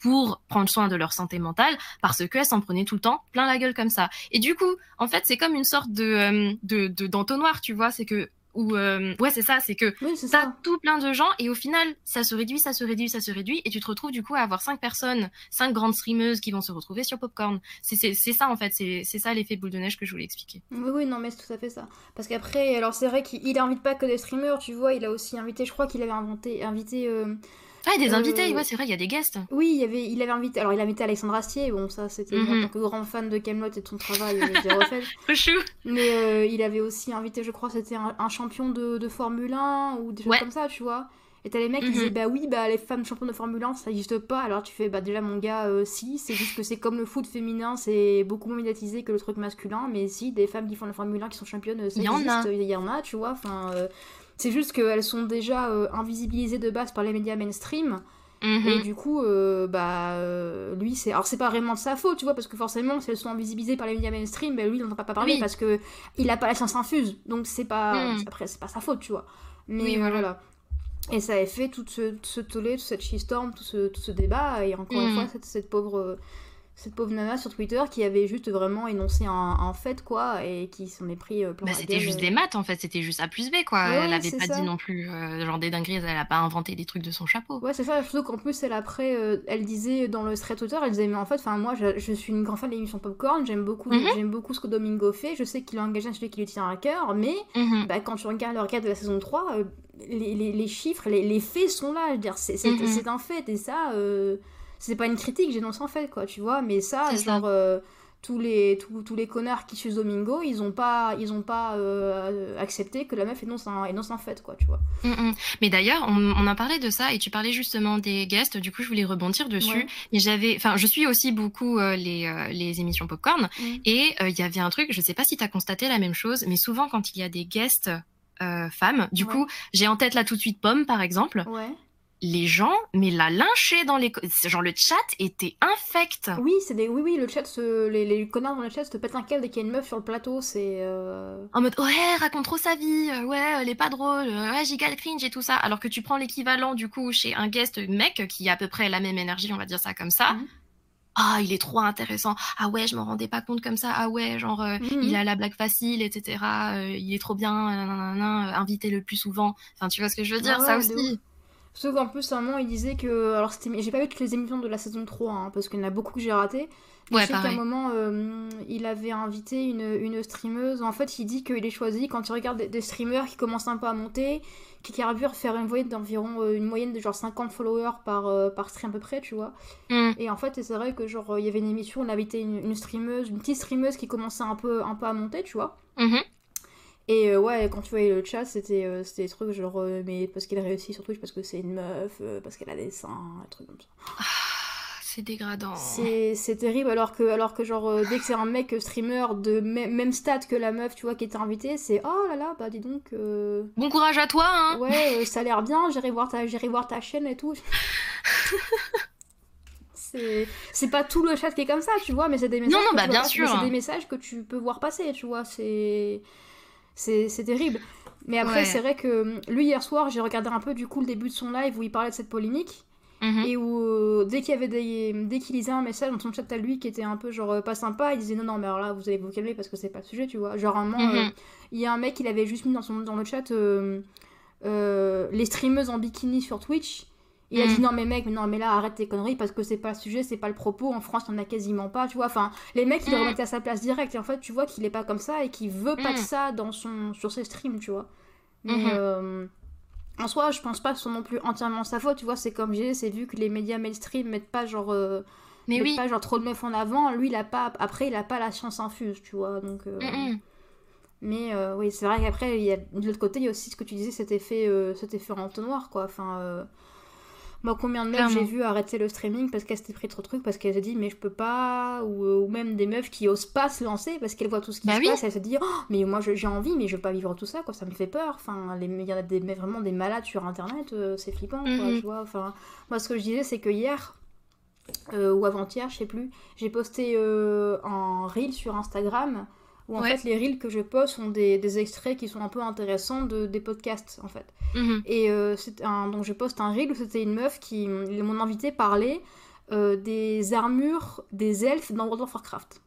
pour prendre soin de leur santé mentale parce qu'elles s'en prenaient tout le temps plein la gueule comme ça. Et du coup, en fait, c'est comme une sorte de euh, de d'entonnoir, tu vois, c'est que ou euh, ouais c'est ça c'est que oui, t'as tout plein de gens et au final ça se réduit ça se réduit ça se réduit et tu te retrouves du coup à avoir cinq personnes cinq grandes streameuses qui vont se retrouver sur Popcorn. C'est ça en fait. C'est ça l'effet boule de neige que je voulais expliquer. Oui oui non mais c'est tout à fait ça. Parce qu'après alors c'est vrai qu'il invite pas que des streamers tu vois. Il a aussi invité je crois qu'il avait inventé invité euh, ah, des invités, euh, ouais, c'est vrai, il y a des guests. Oui, il, avait, il avait invité. Alors, il a invité Alexandre Astier, bon, ça, c'était mm -hmm. en tant que grand fan de Camelot et de son travail, j'ai refait. chou. Mais euh, il avait aussi invité, je crois, c'était un, champion de, de, Formule 1 ou des choses comme ça, tu vois. Et t'as les mecs qui disaient, mhm. bah oui, bah les femmes championnes de Formule 1, ça n'existe pas. Alors tu fais, bah déjà, mon gars, euh, si, c'est juste que c'est comme le foot féminin, c'est beaucoup moins médiatisé que le truc masculin. Mais si, des femmes qui font la Formule 1 qui sont championnes, ça il y existe, il y en a, tu vois. Enfin. C'est juste qu'elles sont déjà invisibilisées de base par les médias mainstream. Et mhm. du coup, euh, bah, euh, lui, c'est. Alors, c'est pas vraiment de sa faute, tu vois, parce que forcément, si elles sont invisibilisées par les médias mainstream, bah, lui, il n'en entend pas parler parce que il a pas la science infuse. Donc, c'est pas. Mhm. Après, c'est pas sa faute, tu vois. Mais voilà. Et ça a fait tout ce, ce tollé, toute cette shitstorm, tout ce, tout ce débat. Et encore une mhm. fois, cette, cette pauvre cette pauvre nana sur Twitter qui avait juste vraiment énoncé un, fait quoi et qui s'en est pris euh, plein bah, c'était juste des maths en fait c'était juste A plus B quoi elle avait pas dit non plus euh, genre des dingueries elle a pas inventé des trucs de son chapeau ouais c'est ça surtout qu'en plus elle après euh, elle disait dans le thread Twitter elle disait mais en fait enfin moi je, je, suis une grande fan de l'émission Popcorn j'aime beaucoup mhm. j'aime beaucoup ce que Domingo fait je sais qu'il a engagé un sujet qui lui tient à cœur mais mhm. bah, quand tu regardes le regard de la saison 3 les, les, les, chiffres les, les, faits sont là je veux dire c'est mhm. un fait et ça c'est pas une critique, j'énonce en fait, quoi, tu vois. Mais ça, genre, euh, tous, les, tous, tous, les connards qui suivent Domingo, ils ont pas, ils ont pas euh, accepté que la meuf énonce un, énonce un fait, quoi, tu vois. Mm, mm. Mais d'ailleurs, on, on, a parlé de ça et tu parlais justement des guests, du coup, je voulais rebondir dessus. Et j'avais, enfin, je suis aussi beaucoup euh, les, les émissions Popcorn mm. et il y avait un truc, je sais pas si tu as constaté la même chose, mais souvent quand il y a des guests femmes, du coup, j'ai en tête là tout de suite Pomme, par exemple. Ouais les gens, mais la lyncher dans les... Genre le chat était infect. Oui, c'est des... Oui, oui, le chat, les, les, connards dans le chat se pètent un câble dès qu'il y a une meuf sur le plateau, c'est... Euh, en mode, ouais, raconte trop sa vie, euh, ouais, elle est pas drôle, euh, ouais, giga cringe et tout ça. Alors que tu prends l'équivalent, du coup, chez un guest mec qui a à peu près la même énergie, on va dire ça comme ça. Mhm. Ah, il est trop intéressant. Ah ouais, je m'en rendais pas compte comme ça. Ah ouais, genre, mhm. il a la blague facile, etc. il est trop bien, invité le plus souvent. Enfin, tu vois ce que je veux dire, ça aussi. Sauf qu'en plus, à un moment, il disait que. Alors, j'ai pas vu toutes les émissions de la saison 3, hein, parce qu'il y en a beaucoup que j'ai raté. Ouais, je sais qu'à un moment, euh, il avait invité une, une streameuse. En fait, il dit qu'il est choisi quand il regarde des, streamers qui commencent un peu à monter, qui carburent faire une moyenne d'environ euh, une moyenne de genre 50 followers par, euh, par stream à peu près, tu vois. Mm. Et en fait, c'est vrai que genre il y avait une émission, on été une, une, streameuse, une petite streameuse qui commençait un peu, un peu à monter, tu vois. Mm-hmm. Et euh, ouais, quand tu voyais le chat, c'était euh, c'était des trucs genre, euh, mais parce qu'elle réussit sur Twitch, parce que c'est une meuf, parce qu'elle a des seins, un truc comme ça. Ah, c'est dégradant. C'est terrible, alors que, alors que genre, dès que c'est un mec streamer de mê- même stade que la meuf, tu vois, qui était invitée, c'est oh là là, bah dis donc, Bon courage à toi, hein ouais, ça a l'air bien, j'irai voir, ta, voir ta chaîne et tout. C'est pas tout le chat qui est comme ça, tu vois, mais c'est des messages, Non, non, bah, bien vois- sûr. c'est des messages que tu peux voir passer, tu vois, c'est c'est terrible. Mais après, Ouais. c'est vrai que lui, hier soir, j'ai regardé un peu du coup le début de son live où il parlait de cette polémique. Mhm. Et où euh, dès qu'il y avait des dès qu'il lisait un message dans son chat à lui qui était un peu genre euh, pas sympa, il disait non non mais alors là vous allez vous calmer parce que c'est pas le sujet tu vois. Genre un moment, Mhm. euh, il y a un mec il avait juste mis dans son dans le chat les streameuses en bikini sur Twitch. Il a dit non mais mec mais non mais là arrête tes conneries parce que c'est pas le sujet c'est pas le propos en France en a quasiment pas tu vois enfin les mecs ils le Mhm. remettaient à sa place direct et en fait tu vois qu'il est pas comme ça et qu'il veut pas de Mhm. ça dans son sur ses streams tu vois mais Mhm. euh, en soi, je pense pas que ce soit non plus entièrement sa faute, tu vois, c'est comme j'ai, c'est vu que les médias mainstream mettent pas genre euh, Mais mettent oui. pas genre trop de meufs en avant, lui il a pas après il a pas la science infuse, tu vois. Donc euh, Mhm. mais oui, c'est vrai qu'après il y a de l'autre côté, il y a aussi ce que tu disais cet effet cet effet entonnoir quoi. Enfin moi combien de meufs j'ai vu arrêter le streaming parce qu'elles s'étaient pris trop de trucs parce qu'elles se dit mais je peux pas ou, euh, ou même des meufs qui osent pas se lancer parce qu'elles voient tout ce qui Bah se oui. passe, elles se disent oh, mais moi j'ai envie mais je veux pas vivre tout ça quoi, ça me fait peur. Enfin il y en a des vraiment des malades sur internet, euh, c'est flippant quoi, Mhm. tu vois. Enfin moi ce que je disais c'est que hier euh, ou avant-hier, je sais plus, j'ai posté euh, un reel sur Instagram où en Ouais. fait les reels que je poste sont des, des extraits qui sont un peu intéressants de, des podcasts en fait. Mhm. Et euh, c'est un, donc je poste un reel où c'était une meuf qui, mon invité parlait euh, des armures des elfes dans World of Warcraft.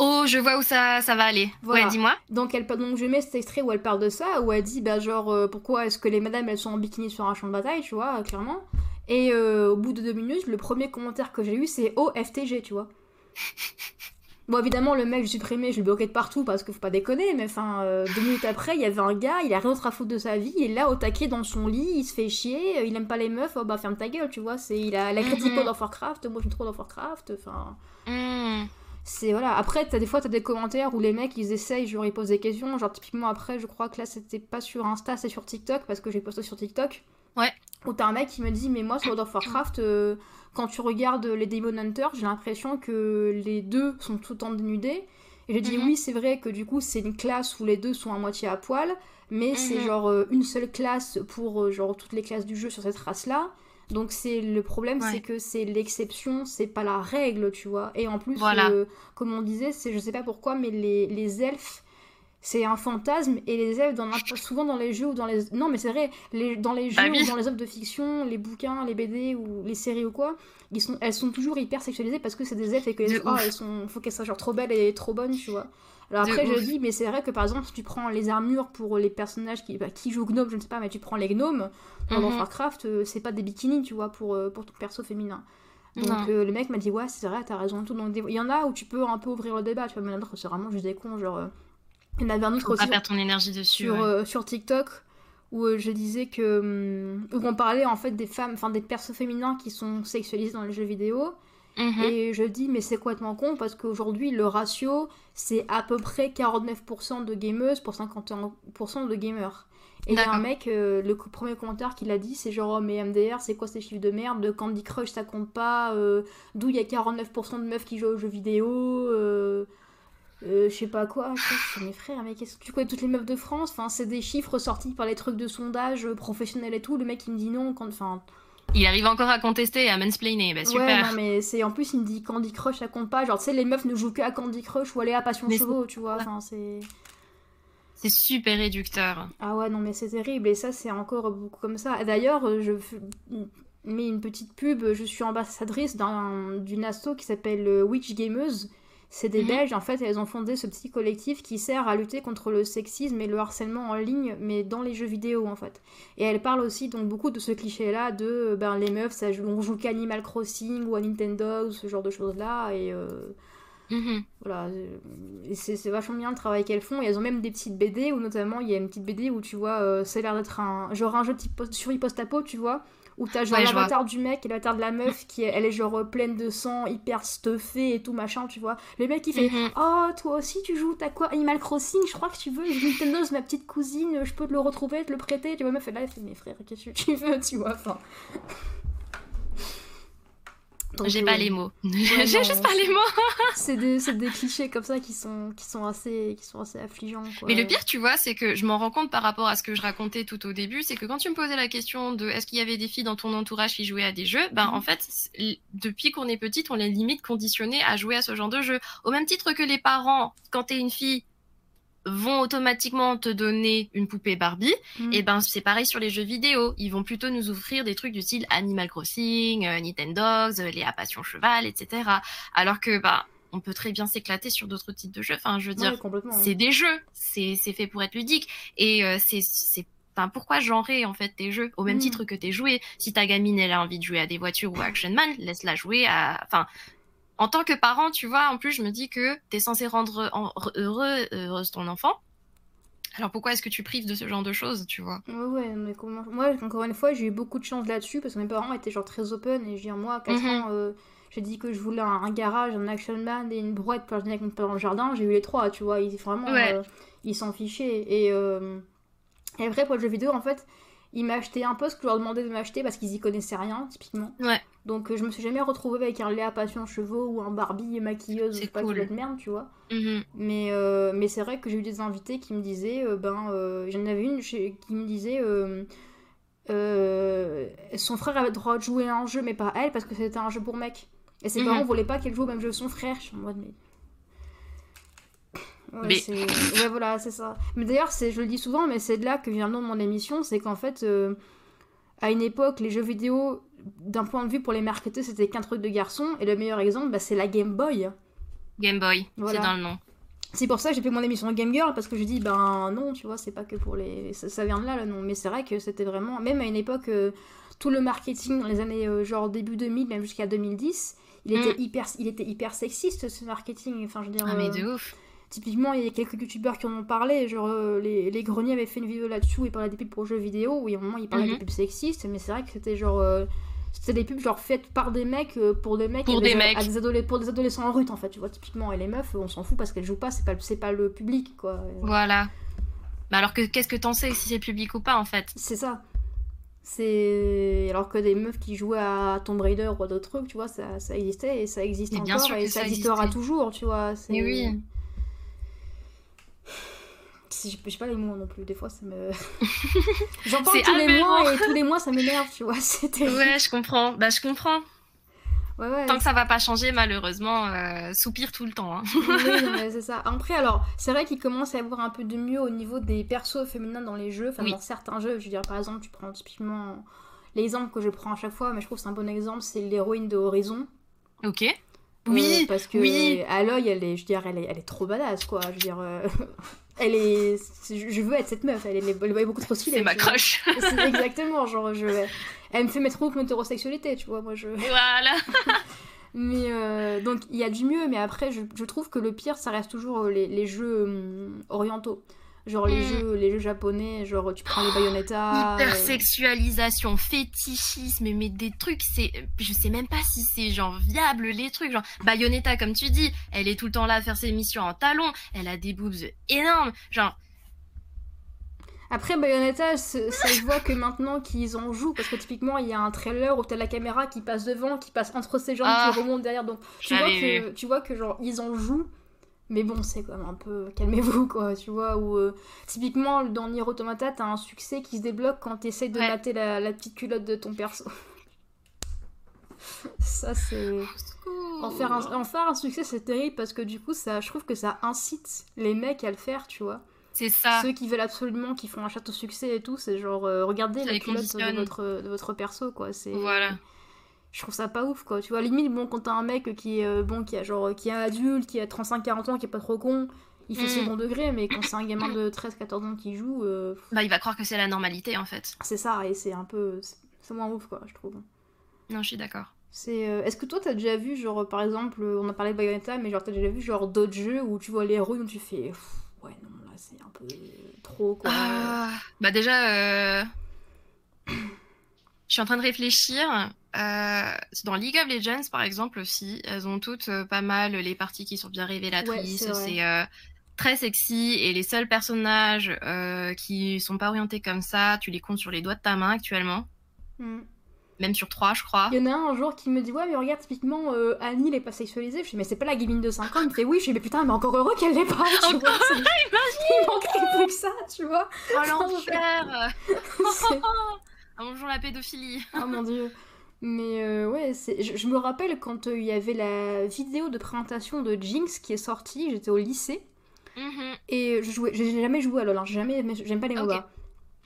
Oh, je vois où ça, ça va aller. Voilà. Ouais, dis-moi. Donc, elle, donc je mets cet extrait où elle parle de ça, où elle dit bah genre euh, pourquoi est-ce que les madames elles sont en bikini sur un champ de bataille, tu vois, euh, clairement. Et euh, au bout de deux minutes, le premier commentaire que j'ai eu c'est oh FTG, tu vois. Bon évidemment le mec j'ai supprimé, je le bloquais de partout parce que faut pas déconner, mais enfin euh, deux minutes après il y avait un gars, il a rien d'autre à foutre de sa vie, il est là au taquet dans son lit, il se fait chier, il aime pas les meufs, oh bah ferme ta gueule, tu vois, c'est il a la critique. World of Warcraft, moi j'aime trop of Warcraft, enfin Mhm. c'est voilà après t'as des fois t'as des commentaires où les mecs ils essayent genre ils posent des questions genre typiquement après je crois que là c'était pas sur Insta c'est sur TikTok parce que j'ai posté sur TikTok Ouais. Où t'as un mec qui me dit mais moi sur World of Warcraft euh, quand tu regardes les Demon Hunters j'ai l'impression que les deux sont tout le temps dénudés et j'ai dit Mhm. oui c'est vrai que du coup c'est une classe où les deux sont à moitié à poil mais c'est Mhm. genre euh, une seule classe pour euh, genre toutes les classes du jeu sur cette race là donc c'est le problème, Ouais. c'est que c'est l'exception, c'est pas la règle, tu vois. Et en plus, Voilà. comme on disait, c'est je sais pas pourquoi, mais les, les elfes, c'est un fantasme et les elfes, dans, souvent dans les jeux ou dans les non mais c'est vrai, les, dans les jeux Bah oui. ou dans les œuvres de fiction, les bouquins, les BD ou les séries ou quoi, ils sont, elles sont toujours hyper sexualisées parce que c'est des elfes et que les De oh, elles sont, faut qu'elles soient genre trop belles et trop bonnes, tu vois. Alors De après, je ouf. dis, mais c'est vrai que par exemple, si tu prends les armures pour les personnages qui, bah, qui jouent gnome, je ne sais pas, mais tu prends les gnomes, dans World of Mhm. Warcraft, euh, c'est pas des bikinis, tu vois, pour, euh, pour ton perso féminin. Donc euh, le mec m'a dit, ouais, c'est vrai, t'as raison, tout. Donc il y en a où tu peux un peu ouvrir le débat, tu vois, mais l'autre, c'est vraiment juste des cons, genre. Il y en avait un autre Faut aussi pas perdre ton énergie dessus. sur, ouais. euh, sur TikTok où euh, je disais que. hum, où on parlait en fait des femmes, enfin des persos féminins qui sont sexualisés dans les jeux vidéo. Mhm. Et je dis, mais c'est complètement con parce qu'aujourd'hui, le ratio, c'est à peu près 49% de gameuses pour 51% de gamers. Et il y a un mec, euh, le premier commentaire qu'il a dit, c'est genre, oh, mais MDR, c'est quoi ces chiffres de merde? De Candy Crush, ça compte pas. euh, D'où il y a 49% de meufs qui jouent aux jeux vidéo. euh, euh, je sais pas quoi. Je mes frères, mais qu'est-ce que tu connais toutes les meufs de France? Enfin, c'est des chiffres sortis par les trucs de sondage euh, professionnels et tout. Le mec, il me dit non. Quand... Enfin, Il arrive encore à contester et à mansplainer. Bah, Ouais, super. non, mais c'est en plus, il me dit Candy Crush, ça compte pas. Genre, tu sais, les meufs ne jouent que à Candy Crush ou aller à Passion Chevaux, tu vois. Enfin, c'est. C'est super réducteur. Ah ouais, non, mais c'est terrible. Et ça, c'est encore beaucoup comme ça. D'ailleurs, euh, je mets une petite pub. Je suis ambassadrice d'un- d'une asso qui s'appelle Witch Gameuse. C'est des Mhm. Belges, en fait, elles ont fondé ce petit collectif qui sert à lutter contre le sexisme et le harcèlement en ligne, mais dans les jeux vidéo, en fait. Et elles parlent aussi, donc, beaucoup de ce cliché-là de, euh, ben, les meufs, ça on joue qu'à Animal Crossing ou à Nintendo, ou ce genre de choses-là, et... euh, Mhm. Voilà, euh, c'est c'est vachement bien le travail qu'elles font. Et elles ont même des petites BD où notamment il y a une petite BD où tu vois, euh, ça a l'air d'être un genre un jeu type post- survie post-apo, tu vois, où t'as genre Ouais, je l'avatar du mec et l'avatar de la meuf qui est, elle est genre euh, pleine de sang, hyper stuffée et tout machin, tu vois. Le mec il fait Mhm. Oh, toi aussi tu joues, t'as quoi Animal Crossing, je crois que tu veux, Nintendo c'est ma petite cousine, je peux te le retrouver, te le prêter. Tu vois, meuf là, elle fait Mes frères, qu'est-ce que tu veux, tu vois, enfin. J'ai euh, pas les mots. J'ai juste pas les mots. c'est des, des clichés comme ça qui sont, qui sont, assez, qui sont assez affligeants. Quoi. Mais le pire, tu vois, c'est que je m'en rends compte par rapport à ce que je racontais tout au début, c'est que quand tu me posais la question de est-ce qu'il y avait des filles dans ton entourage qui jouaient à des jeux, ben Mhm. en fait, depuis qu'on est petite, on est limite conditionné à jouer à ce genre de jeu. Au même titre que les parents, quand t'es une fille, vont automatiquement te donner une poupée Barbie, Mm. et ben c'est pareil sur les jeux vidéo. Ils vont plutôt nous offrir des trucs du style Animal Crossing, euh, Nintendogs, euh, Léa Passion Cheval, etc. Alors que bah on peut très bien s'éclater sur d'autres types de jeux. Enfin, je veux dire, Ouais, c'est des jeux, c'est fait pour être ludique et euh, c'est c'est Enfin, pourquoi genrer en fait tes jeux? Au même Mm. titre que tes jouets Si ta gamine elle a envie de jouer à des voitures ou à Action Man, laisse-la jouer à. Enfin, en tant que parent, tu vois, en plus je me dis que t'es censé rendre en- heureux heureuse ton enfant. Alors pourquoi est-ce que tu prives de ce genre de choses, tu vois? Ouais, ouais, mais comment... Moi, encore une fois, j'ai eu beaucoup de chance là-dessus parce que mes parents étaient genre très open et je veux dire, moi, à 4 Mhm. ans, euh, j'ai dit que je voulais un, un garage, un action man et une brouette pour venir avec mon père dans le jardin. J'ai eu les trois, tu vois. Ils, vraiment, Ouais. euh, ils s'en fichaient. Et, euh, et après, pour le jeu vidéo, en fait, ils m'achetaient un peu ce que je leur demandais de m'acheter parce qu'ils y connaissaient rien, typiquement. Ouais. Donc, euh, je me suis jamais retrouvée avec un Léa Passion Chevaux ou un Barbie maquilleuse, sais pas cool. autre merde, tu vois. Mhm. Mais, euh, mais c'est vrai que j'ai eu des invités qui me disaient, euh, ben, euh, j'en avais une qui me disait, son frère avait le droit de jouer à un jeu, mais pas elle, parce que c'était un jeu pour mec. Et ses Mhm. parents voulaient pas qu'elle joue au même jeu que son frère. Je suis en mode, mais. Ouais, Mais- ouais, voilà, c'est ça. Mais d'ailleurs, c'est- je le dis souvent, mais c'est de là que vient le nom de mon émission, c'est qu'en fait, euh, à une époque, les jeux vidéo, d'un point de vue pour les marketer, c'était qu'un truc de garçon, et le meilleur exemple, bah, c'est la Game Boy. Game Boy, Voilà. c'est dans le nom. C'est pour ça que j'ai fait mon émission Game Girl parce que je dis ben non, tu vois, c'est pas que pour les. Ça, ça vient de là le nom. Mais c'est vrai que c'était vraiment. Même à une époque, euh, tout le marketing dans les années euh, genre début 2000, même jusqu'à 2010, il était, Mm. hyper, il était hyper sexiste ce marketing. Enfin, je veux dire. Ah mais de ouf. Typiquement, il y a quelques youtubeurs qui en ont parlé. Genre, euh, les, les Greniers avaient fait une vidéo là-dessus où ils parlaient des pubs pour jeux vidéo. Où il y a un moment, ils parlaient Mhm. des pubs sexistes. Mais c'est vrai que c'était genre. euh, c'était des pubs genre faites par des mecs euh, pour des mecs Pour à des à mecs. des adoles- pour des adolescents en rut en fait tu vois typiquement et les meufs on s'en fout parce qu'elles jouent pas c'est pas pas le public quoi Voilà. Mais alors que qu'est-ce que t'en sais si c'est public ou pas en fait? C'est ça c'est alors que des meufs qui jouaient à Tomb Raider ou à d'autres trucs tu vois ça, ça existait et ça existe encore bien sûr et ça ça existera existait. toujours tu vois Mais oui. Sais pas les mots non plus, des fois ça me. J'en parle tous les mois et tous les mois ça m'énerve, tu vois. Ouais, je comprends. Bah je comprends. ouais, ouais. Tant que ça va pas changer, malheureusement, euh, soupire tout le temps. hein. Oui, c'est ça. Après, alors, c'est vrai qu'il commence à y avoir un peu de mieux au niveau des persos féminins dans les jeux, enfin Oui. dans certains jeux. Je veux dire, par exemple, tu prends typiquement l'exemple que je prends à chaque fois, mais je trouve que c'est un bon exemple, c'est l'héroïne de Horizon. Ok. Euh, Oui. parce que oui. Aloy, elle est, je veux dire, elle est, elle est trop badass, quoi. Je veux dire, euh, elle est, je veux être cette meuf. Elle est, elle est beaucoup trop stylée. C'est ma crush. C'est exactement, genre, je, elle me fait mettre trop contre l'hétérosexualité, tu vois. Moi, je. voilà. Mais euh, donc il y a du mieux, mais après je, je trouve que le pire ça reste toujours euh, les, les jeux hum, orientaux. Genre les, Mm. jeux, les jeux japonais, genre tu prends les Bayonetta. euh, Hypersexualisation, fétichisme, mais des trucs, c'est. Je sais même pas si c'est genre viable les trucs. Genre, Bayonetta, comme tu dis, elle est tout le temps là à faire ses missions en talons, elle a des boobs énormes. Genre, Après Bayonetta, ça se voit que maintenant qu'ils en jouent, parce que typiquement il y a un trailer où t'as la caméra qui passe devant, qui passe entre ses jambes, Ah. qui remonte derrière. Donc tu vois, que, tu vois que genre ils en jouent. Mais bon, c'est quand même un peu. Calmez-vous, quoi, tu vois. Ou euh, typiquement, dans Nier Automata, t'as un succès qui se débloque quand t'essayes de Ouais. mater la, la petite culotte de ton perso. Ça, c'est. En faire, un, en faire un succès, c'est terrible parce que du coup, ça, je trouve que ça incite les mecs à le faire, tu vois. c'est ça. Ceux qui veulent absolument, qui font un château succès et tout, c'est genre, euh, regardez Ça la culotte de votre, de votre perso, quoi. Voilà. Je trouve ça pas ouf, quoi. Tu vois, limite, bon, quand t'as un mec qui est, euh, bon, qui a genre, qui est adulte, qui a 35-40 ans, qui est pas trop con, il fait Mm. second degré, mais quand c'est un gamin de 13-14 ans qui joue, euh, Bah, il va croire que c'est la normalité en fait. c'est ça, et c'est un peu. C'est moins ouf, quoi, je trouve. Non, je suis d'accord. C'est, euh, Est-ce que toi, t'as déjà vu, genre, par exemple, on a parlé de Bayonetta, mais genre, t'as déjà vu, genre, d'autres jeux où tu vois les héros où tu fais, ouais, non, là, c'est un peu trop, quoi. Ah, bah déjà, euh, je suis en train de réfléchir. Euh, dans League of Legends, par exemple, aussi, elles ont toutes euh, pas mal les parties qui sont bien révélatrices. Ouais, c'est euh, très sexy et les seuls personnages qui sont pas orientés comme ça, tu les comptes sur les doigts de ta main actuellement, Hmm. même sur trois, je crois. Il y en a un un jour qui me dit Ouais, mais regarde, typiquement, Annie, elle est pas sexualisée. Je dis Mais c'est pas la gamine de 5 ans. Il me fait Oui, je dis Mais putain, mais encore heureux qu'elle l'est pas. Tu vois, il manquerait plus que ça, tu vois. Oh l'enfer Bonjour la pédophilie Oh mon dieu. Mais euh, ouais. Je, je me rappelle quand euh, il y avait la vidéo de présentation de Jinx qui est sortie, j'étais au lycée. Mhm, Et je jouais, j'ai jamais joué à LoL, hein, jamais, j'aime pas les. MOBA.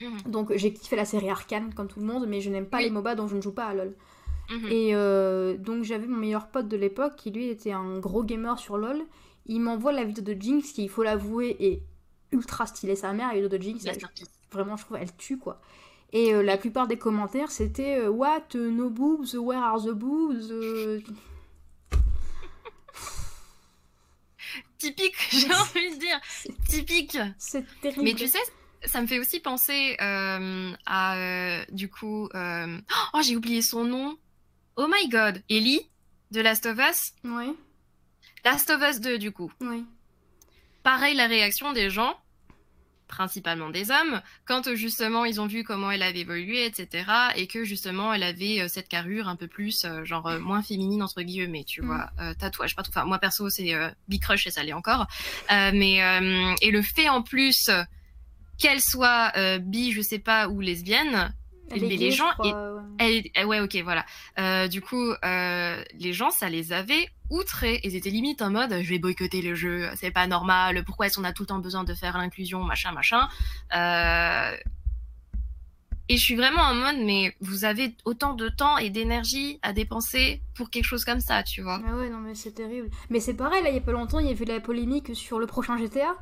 mhm, Donc j'ai kiffé la série Arcane comme tout le monde, mais je n'aime pas Oui. les MOBA donc je ne joue pas à LoL. mhm. Et euh, donc j'avais mon meilleur pote de l'époque qui lui était un gros gamer sur LoL. Il m'envoie la vidéo de Jinx qui, il faut l'avouer, est ultra stylée. Sa mère, la vidéo de Jinx, elle- vraiment je trouve elle tue quoi. Et euh, la plupart des commentaires c'était euh, What euh, No boobs, where are the boobs Typique, j'ai envie de dire. Typique. C'est terrible. Mais tu sais, ça me fait aussi penser euh, à, euh, du coup, euh, oh, j'ai oublié son nom. Oh my god, Ellie de Last of Us. Oui, Last of Us 2, du coup. oui. Pareil, la réaction des gens, principalement des hommes, quand euh, justement ils ont vu comment elle avait évolué, etc. Et que justement elle avait euh, cette carrure un peu plus, euh, genre euh, moins féminine, entre guillemets, tu Mm. vois. Tatouage, pas tout. Enfin, moi perso, c'est Big Crush et ça l'est encore. Mais, et le fait en plus qu'elle soit bi, je sais pas, ou lesbienne, Mais les gens, est- eh ouais, ok, voilà. Euh, du coup, euh, les gens, ça les avait outrés. Ils étaient limite en mode, je vais boycotter le jeu, c'est pas normal. Pourquoi est-ce qu'on a tout le temps besoin de faire l'inclusion, machin, machin. Euh... Et je suis vraiment en mode, mais vous avez autant de temps et d'énergie à dépenser pour quelque chose comme ça, tu vois. Ah ouais, non mais c'est terrible. Mais c'est pareil, là il y a pas longtemps, il y a eu la polémique sur le prochain GTA.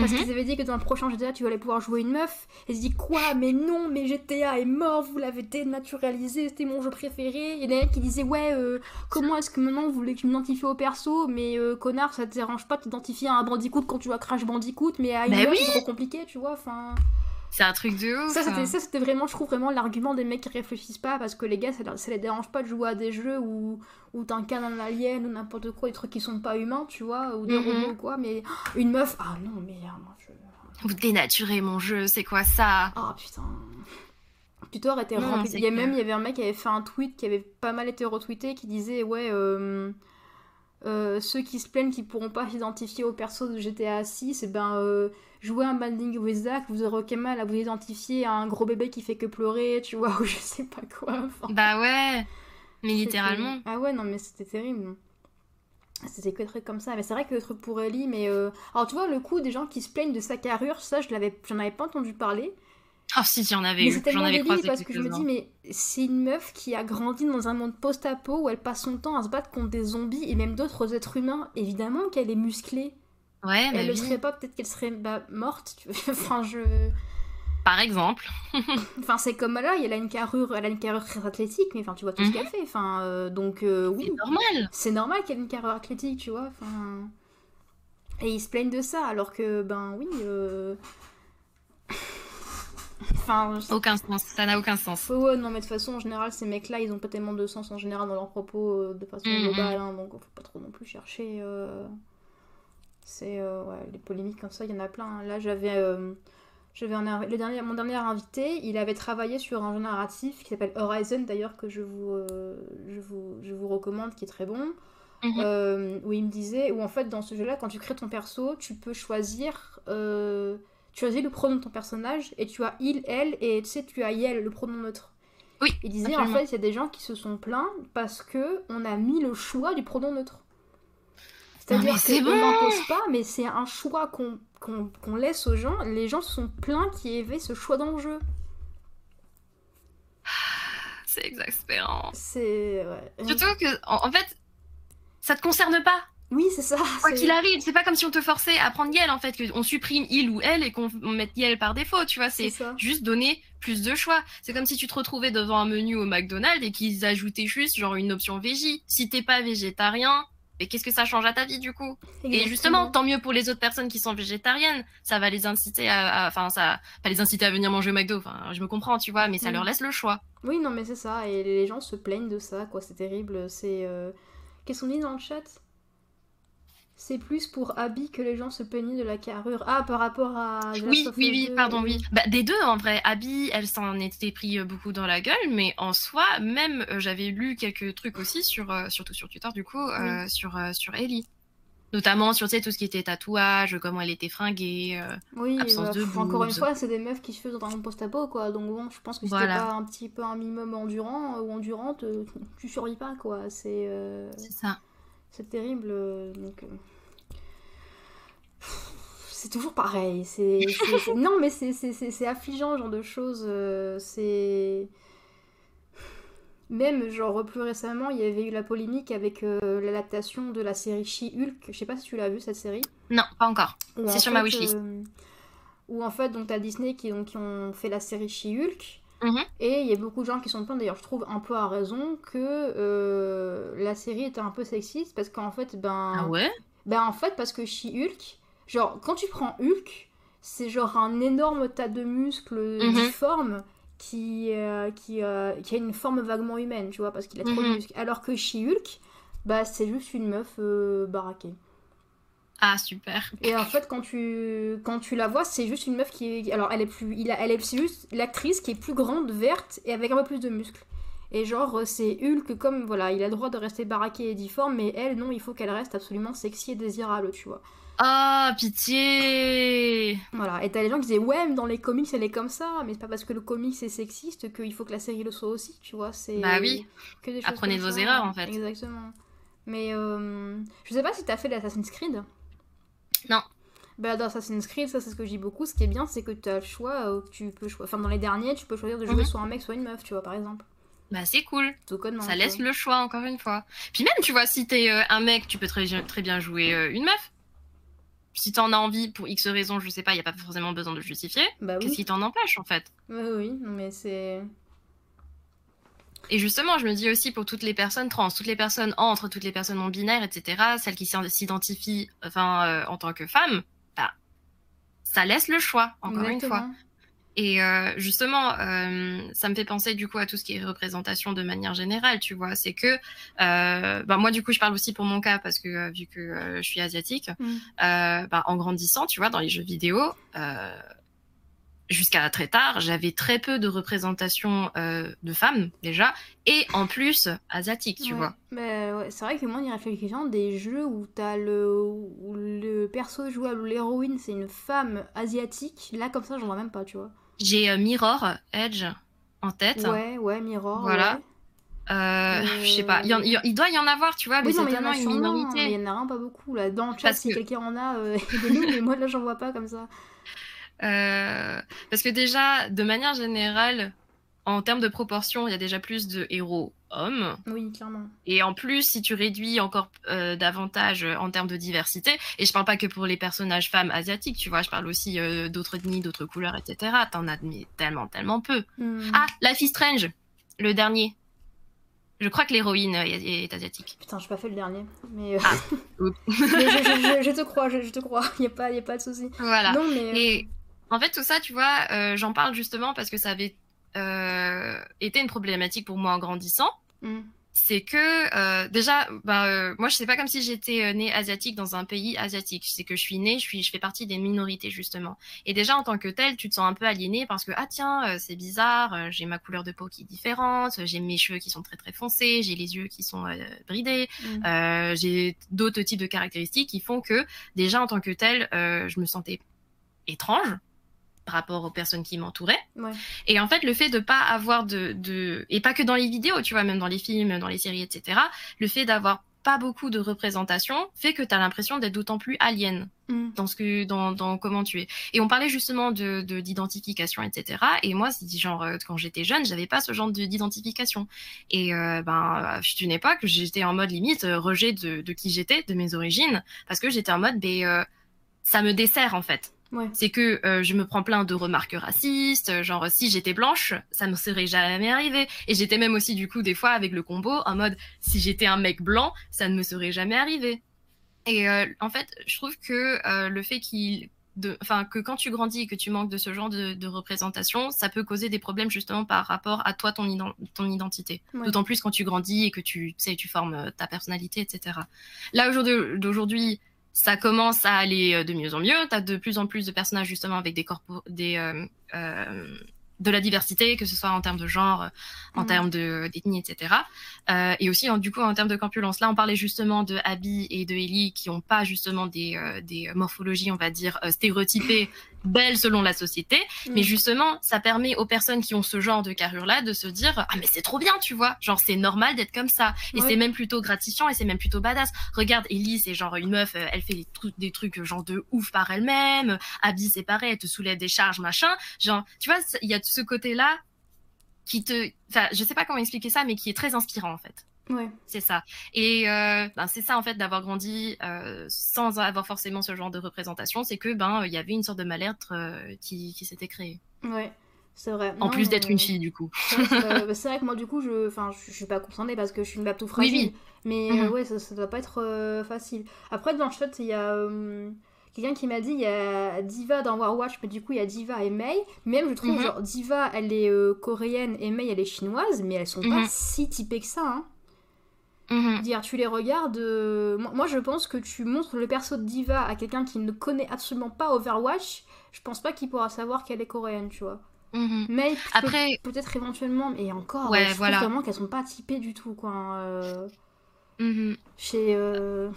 Parce Mhm. qu'ils avaient dit que dans le prochain GTA, tu allais pouvoir jouer une meuf. Et ils se dit quoi Mais non, mais GTA est mort, vous l'avez dénaturalisé, c'était mon jeu préféré. Il y en a un qui disait ouais, euh, comment est-ce que maintenant vous voulez que je m'identifie au perso? Mais euh, connard, ça te dérange pas de t'identifier à un Bandicoot quand tu vas Crash Bandicoot, mais à une Bah meuf, oui. c'est trop compliqué, tu vois. Enfin, C'est un truc de ouf. ça c'était, ça c'était vraiment, je trouve vraiment l'argument des mecs qui réfléchissent pas parce que les gars, ça, ça les dérange pas de jouer à des jeux où, où t'incarnes un alien ou n'importe quoi, des trucs qui sont pas humains, tu vois, ou des Mhm. robots ou quoi. Mais une meuf, ah non, mais euh, moi je. Vous dénaturez mon jeu, c'est quoi ça? Ah putain. Twitter était rempli. Il y a même il y avait un mec qui avait fait un tweet qui avait pas mal été retweeté qui disait ouais euh, euh, ceux qui se plaignent qui pourront pas s'identifier au perso de GTA 6 et ben euh, jouez un Binding of Isaac vous aurez aucun mal à vous identifier à un gros bébé qui fait que pleurer tu vois ou je sais pas quoi. Enfin, Bah ouais, mais littéralement. Ah ouais non mais c'était terrible. C'était que des trucs comme ça. Mais c'est vrai que le truc pour Ellie, mais. euh, Alors tu vois, le coup des gens qui se plaignent de sa carrure, ça, je l'avais, j'en avais pas entendu parler. Oh si, j'en avais Mais eu, j'en avais croisé parce que je me dis, mais c'est une meuf qui a grandi dans un monde post-apo où elle passe son temps à se battre contre des zombies et même d'autres êtres humains. Évidemment qu'elle est musclée. Ouais, bah elle le oui. serait pas, peut-être qu'elle serait bah, morte. enfin, je. Par exemple. Enfin, c'est comme là, elle a une carrure, elle a une carrure très athlétique, mais enfin, tu vois tout ce Mhm. qu'elle fait. Enfin, euh, donc euh, oui, C'est normal. c'est normal qu'elle ait une carrure athlétique, tu vois. Enfin. Et ils se plaignent de ça, alors que, ben oui. euh, enfin, je- Aucun sens, ça n'a aucun sens. Ouais, ouais, non, mais de toute façon, en général, ces mecs-là, ils ont pas tellement de sens en général dans leurs propos euh, de façon Mhm. globale, hein, donc faut pas trop non plus chercher. euh, C'est. euh, ouais, les polémiques comme ça, il y en a plein. hein. Là, j'avais. J'avais le dernier, mon dernier invité, il avait travaillé sur un jeu narratif qui s'appelle Horizon, d'ailleurs, que je vous, je, vous, je vous recommande, qui est très bon. Mhm. Euh, où il me disait, où en fait, dans ce jeu-là, quand tu crées ton perso, tu peux choisir. euh, tu choisis le pronom de ton personnage et tu as il, elle, et tu sais, tu as yel, le pronom neutre. Oui, Il disait absolument. en fait, il y a des gens qui se sont plaints parce que on a mis le choix du pronom neutre. C'est-à-dire qu'on bon n'impose pas, mais c'est un choix qu'on laisse aux gens. Les gens se sont plaints qu'il y avait ce choix dans le jeu. C'est exaspérant. C'est. ouais. Surtout que, en, en fait, ça te concerne pas. Oui, c'est ça. Quoi qu'il arrive, c'est pas comme si on te forçait à prendre Yel en fait, qu'on supprime il ou elle et qu'on mette Yel par défaut, tu vois. C'est juste donner plus de choix. C'est comme si tu te retrouvais devant un menu au McDonald's et qu'ils ajoutaient juste genre une option végé. Si t'es pas végétarien, mais qu'est-ce que ça change à ta vie du coup? Et justement, tant mieux pour les autres personnes qui sont végétariennes, ça va les inciter à, enfin ça, pas les inciter à venir manger au McDo. Enfin, je me comprends, tu vois, mais ça mm. leur laisse le choix. Oui, non, mais c'est ça. Et les gens se plaignent de ça, quoi. C'est terrible. C'est euh, qu'est-ce qu'on dit dans le chat? C'est plus pour Abby que les gens se plaignaient de la carrure. Ah, par rapport à. oui, oui, oui, pardon, oui. Bah, des deux, en vrai. Abby, elle s'en était pris euh, beaucoup dans la gueule, mais en soi, même, euh, j'avais lu quelques trucs aussi, sur, euh, surtout sur Twitter, du coup, sur, sur Ellie. Notamment sur tout ce qui était tatouage, comment elle était fringuée, oui, absence de. Encore une fois, c'est des meufs qui se font dans un post-apo, quoi. Donc bon, je pense que si t'es pas un petit peu un minimum endurant ou endurante, tu survis pas, quoi. C'est. C'est ça. C'est terrible. Donc. Euh, c'est toujours pareil. C'est, non, mais c'est, affligeant, genre de choses. Euh, c'est. Même, genre, plus récemment, il y avait eu la polémique avec euh, l'adaptation de la série She-Hulk. Je sais pas si tu l'as vu, cette série. Non, pas encore. C'est sur ma wishlist. où, en fait, donc, t'as Disney qui, donc, qui ont fait la série She-Hulk. Mhm. Et il y a beaucoup de gens qui sont plaints, d'ailleurs je trouve un peu à raison, que euh, la série était un peu sexiste parce qu'en fait, ben... Ah ouais? Ben en fait, parce que She-Hulk, genre quand tu prends Hulk, c'est genre un énorme tas de muscles mhm. difformes qui, euh, qui, euh, qui, a une forme vaguement humaine, tu vois, parce qu'il a trop de mhm. muscles. Alors que She-Hulk, bah c'est juste une meuf baraquée. Ah super. Et en fait quand tu quand tu la vois, c'est juste une meuf qui est alors elle est plus il a, elle est juste l'actrice qui est plus grande, verte et avec un peu plus de muscles. Et genre c'est Hulk comme voilà, il a le droit de rester baraqué et difforme mais elle non, il faut qu'elle reste absolument sexy et désirable, tu vois. Ah, pitié Voilà, et t'as les gens qui disaient ouais, mais dans les comics elle est comme ça, mais c'est pas parce que le comics est sexiste qu'il faut que la série le soit aussi, tu vois, c'est... Bah oui, apprenez vos erreurs en fait. Exactement. Mais euh, je sais pas si t'as fait l'Assassin's Creed non. Bah, dans Assassin's Creed, ça c'est ce que je dis beaucoup. Ce qui est bien, c'est que tu as le choix. Euh, tu peux Enfin, dans les derniers, tu peux choisir de jouer mhm. soit un mec, soit une meuf, tu vois, par exemple. Bah, c'est cool. ça laisse le choix, encore une fois. Puis même, tu vois, si t'es euh, un mec, tu peux très, très bien jouer euh, une meuf. Si t'en as envie, pour X raisons, je sais pas, il y a pas forcément besoin de justifier. Bah, Qu'est-ce qui t'en empêche, en fait? Oui, oui, mais c'est. Et justement, je me dis aussi pour toutes les personnes trans, toutes les personnes entre, toutes les personnes non binaires, etc., celles qui s'identifient enfin, euh, en tant que femmes, bah, ça laisse le choix, encore une fois. Et euh, justement, euh, ça me fait penser du coup à tout ce qui est représentation de manière générale, tu vois. C'est que, bah, moi du coup, je parle aussi pour mon cas parce que vu que je suis asiatique, mm. bah, en grandissant, tu vois, dans les jeux vidéo, jusqu'à très tard, j'avais très peu de représentation euh, de femmes déjà, et en plus asiatiques, tu vois. Mais ouais, c'est vrai que moi, on y réfléchissant, des jeux où t'as le, où le perso jouable, l'héroïne, c'est une femme asiatique, là comme ça, j'en vois même pas, tu vois. J'ai euh, Mirror Edge en tête. Ouais, ouais, Mirror. Voilà. Euh, Je sais pas, il, doit y en avoir, tu vois, mais c'est tellement une minorité. Il y en a un, pas beaucoup. Là. Dans le chat, si quelqu'un en a, euh, mais moi là, j'en vois pas comme ça. Euh, parce que déjà, de manière générale, en termes de proportion, il y a déjà plus de héros hommes. Oui, clairement. Et en plus, si tu réduis encore euh, davantage en termes de diversité, et je parle pas que pour les personnages femmes asiatiques, tu vois, je parle aussi euh, d'autres ethnies, d'autres couleurs, etc. T'en as tellement, tellement peu. Hmm. Ah, Life is Strange, le dernier. Je crois que l'héroïne est, asiatique. Putain, j'ai pas fait le dernier. Mais, ah, je, te crois, je, te crois. Il n'y a, pas, y a pas de souci. Voilà. Non, mais... En fait, tout ça, tu vois, euh, j'en parle justement parce que ça avait euh, été une problématique pour moi en grandissant. Mm. C'est que euh, déjà, bah, moi, je sais pas comme si j'étais née asiatique dans un pays asiatique. C'est que je suis née, je suis, je fais partie des minorités justement. Et déjà en tant que telle, tu te sens un peu aliénée parce que ah tiens, c'est bizarre, j'ai ma couleur de peau qui est différente, j'ai mes cheveux qui sont très très foncés, j'ai les yeux qui sont bridés, mm. j'ai d'autres types de caractéristiques qui font que déjà en tant que telle, je me sentais étrange par rapport aux personnes qui m'entouraient. Et en fait, le fait de pas avoir de, de, et pas que dans les vidéos, tu vois, même dans les films, dans les séries, etc., le fait d'avoir pas beaucoup de représentation fait que tu as l'impression d'être d'autant plus alien mm. dans ce que dans, dans comment tu es. Et on parlait justement de d'identification, etc. Et moi, genre euh, quand j'étais jeune, j'avais pas ce genre d'identification. Et euh, ben, je une époque, j'étais en mode limite euh, rejet de, de qui j'étais, de mes origines, parce que j'étais en mode, ben, ça me dessert en fait. C'est que euh, je me prends plein de remarques racistes, genre si j'étais blanche, ça me serait jamais arrivé. Et j'étais même aussi du coup des fois avec le combo en mode si j'étais un mec blanc, ça ne me serait jamais arrivé. Et euh, en fait, je trouve que euh, le fait qu'il enfin que quand tu grandis et que tu manques de ce genre de, représentation, ça peut causer des problèmes justement par rapport à toi ton, ton identité. D'autant plus quand tu grandis et que tu, tu sais tu formes ta personnalité, etc. Là d'aujourd'hui, ça commence à aller euh, de mieux en mieux. Tu as de plus en plus de personnages justement avec des, corps des euh, euh, de la diversité, que ce soit en termes de genre, en mm. termes d'ethnie, etc. Euh, et aussi, du coup, en termes de corpulence. Là, on parlait justement de Abby et de Ellie qui n'ont pas justement des, euh, des morphologies, on va dire, euh, stéréotypées, belles selon la société. Mm. Mais justement, ça permet aux personnes qui ont ce genre de carrure-là de se dire Ah, mais c'est trop bien, tu vois. Genre, c'est normal d'être comme ça. Et c'est même plutôt gratifiant et c'est même plutôt badass. Regarde, Ellie, c'est genre une meuf, elle fait des trucs, des trucs genre de ouf par elle-même. Abby, c'est pareil, elle te soulève des charges, machin. Genre, tu vois, il y a ce côté-là qui te, enfin, je sais pas comment expliquer ça, mais qui est très inspirant en fait. Ouais. C'est ça. Et euh, ben, c'est ça en fait d'avoir grandi euh, sans avoir forcément ce genre de représentation, c'est que ben il y avait une sorte de mal-être euh, qui, qui s'était créé. Ouais. C'est vrai. En plus d'être une fille, du coup. C'est vrai, que moi, du coup, je, enfin, je, suis pas concernée parce que je suis une map tout fragile. Oui, oui. Mais ouais, ça, ça doit pas être facile. Après, dans le chat, il y a quelqu'un qui m'a dit il y a Diva dans Warwatch, mais du coup il y a Diva et Mei. Même je trouve, mhm. genre, Diva elle est euh, coréenne et Mei elle est chinoise, mais elles sont pas mhm. si typées que ça. Hein. Mhm. Dire, tu les regardes. Euh, moi, je pense que tu montres le perso de Diva à quelqu'un qui ne connaît absolument pas Overwatch, je pense pas qu'il pourra savoir qu'elle est coréenne, tu vois. Mais après peut-être éventuellement mais encore ouais, je voilà. vraiment qu'elles sont pas typées du tout quoi euh... chez euh,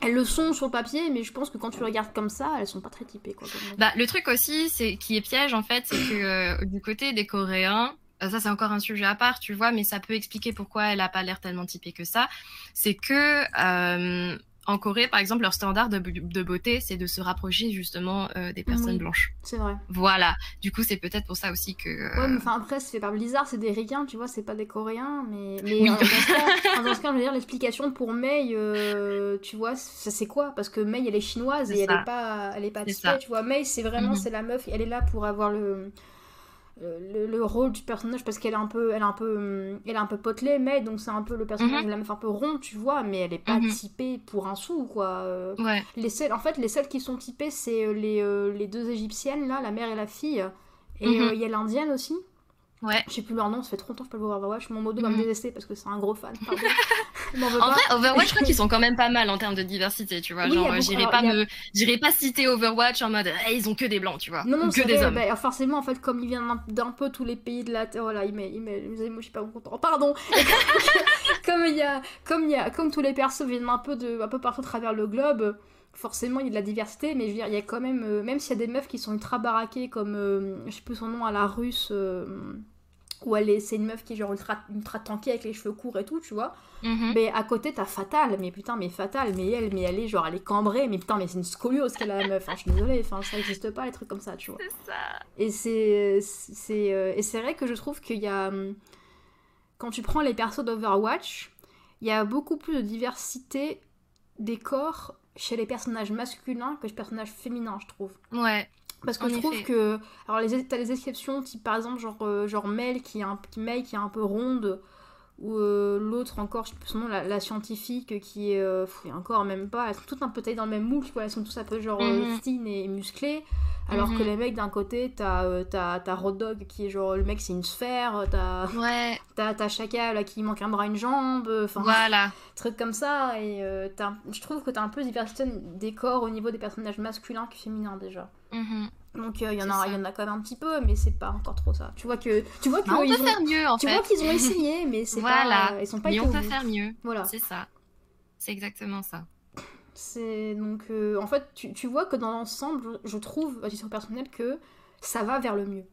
elles le sont sur papier, mais je pense que quand tu regardes comme ça, elles sont pas très typées. Bah, le truc aussi, c'est qui est piège en fait, c'est que euh, du côté des Coréens, euh, ça c'est encore un sujet à part, tu vois, mais ça peut expliquer pourquoi elle a pas l'air tellement typée que ça. C'est que euh, en Corée, par exemple, leur standard de, beauté, c'est de se rapprocher justement euh, des personnes blanches. C'est vrai. Voilà. Du coup, c'est peut-être pour ça aussi que. Euh, ouais, mais enfin après, c'est pas Blizzard, c'est des Ricains, tu vois, c'est pas des Coréens, mais. mais euh, dans, ce cas, je veux dire, l'explication pour Mei, tu vois, ça c'est quoi? Parce que Mei, elle est chinoise et elle est pas, elle est pas typée, tu vois. Mei, c'est vraiment, mhm. c'est la meuf, elle est là pour avoir le le, rôle du personnage parce qu'elle est un peu elle est un peu elle est un peu potelée mais donc c'est un peu le personnage mm la meuf un peu rond tu vois mais elle est pas mhm. typée pour un sou quoi euh. les seuls en fait les seules qui sont typées c'est euh, les, euh, les deux égyptiennes là la mère et la fille et mhm. il y a l'indienne aussi Ouais. Je sais plus leur nom, ça fait trop longtemps que je peux voir Overwatch. Mon modo va me mhm. détester parce que c'est un gros fan. en vrai, Overwatch, je crois qu'ils sont quand même pas mal en termes de diversité, tu vois. Genre, j'irai pas, me... pas citer Overwatch en mode, eh, ils ont que des blancs, tu vois. Non, non, que des hommes. Bah, forcément, en fait, comme ils viennent d'un peu tous les pays de la Terre, voilà, il met, il met je suis pas content. Pardon. comme il y a, comme il y a, comme tous les persos viennent un peu de, un peu partout à travers le globe forcément il y a de la diversité, mais je veux dire, il y a quand même, euh, même s'il y a des meufs qui sont ultra baraquées, comme, euh, je sais plus son nom, à la russe, euh, où elle est, c'est une meuf qui est genre ultra, ultra avec les cheveux courts et tout, tu vois. Mhm. Mais à côté, t'as Fatal, mais putain, mais Fatal, mais elle, mais elle est genre, elle est cambrée, mais putain, mais c'est une scoliose qu'elle a la meuf, enfin, je suis désolée, enfin, ça n'existe pas les trucs comme ça, tu vois. C'est ça. Et c'est, c'est, et c'est vrai que je trouve qu'il y a, hum, quand tu prends les persos d'Overwatch, il y a beaucoup plus de diversité des corps chez les personnages masculins que les personnages féminins, je trouve. Ouais. Parce que je trouve que. Alors, les, t'as les exceptions, type par exemple, genre, euh, genre Mel qui est, un, qui, Mel, qui est un peu ronde, ou euh, l'autre encore, je sais plus son nom, la, scientifique qui est. Euh, encore même pas. Elles sont toutes un peu taillées dans le même moule, quoi. Elles sont tous un peu genre mm fines et musclées. Alors que mhm. les mecs, d'un côté, t'as euh, Road Dog qui est genre le mec, c'est une sphère. T'as ouais. as, Chaka là, qui manque un bras, une jambe. Enfin, voilà. Truc comme ça. Et euh, je trouve que t'as un peu diversité des corps au niveau des personnages masculins que féminins déjà. Mhm. Donc il euh, y en a, y en a quand même un petit peu, mais c'est pas encore trop ça. Tu vois que, tu vois qu'ils on peut faire mieux en tu vois qu'ils ont essayé, mais c'est voilà. pas, ils sont pas. Mais on peut faire mieux. Voilà. C'est ça. C'est exactement ça. C'est donc euh, en fait tu, tu, vois que dans l'ensemble, je, trouve à titre personnel que ça va vers le mieux.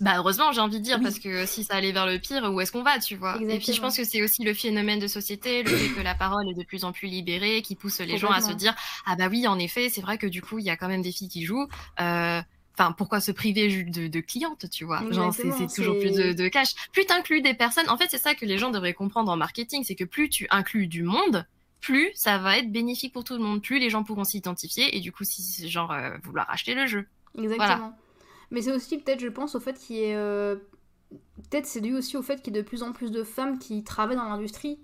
Bah heureusement, j'ai envie de dire, parce que si ça allait vers le pire, où est-ce qu'on va, tu vois? Et puis je pense que c'est aussi le phénomène de société, le fait que la parole est de plus en plus libérée, qui pousse les gens à se dire ah bah oui, en effet, c'est vrai que du coup il y a quand même des filles qui jouent. Euh, enfin, pourquoi se priver de, de clientes, tu vois? Genre, c'est toujours plus de, de cash. Plus t'inclus des personnes, en fait, c'est ça que les gens devraient comprendre en marketing, c'est que plus tu inclus du monde, plus ça va être bénéfique pour tout le monde, plus les gens pourront s'identifier et du coup, si genre euh, vouloir acheter le jeu. Exactement. Mais c'est aussi peut-être, je pense, au fait qu'il y ait. Euh, peut-être c'est dû aussi au fait qu'il y ait de plus en plus de femmes qui travaillent dans l'industrie.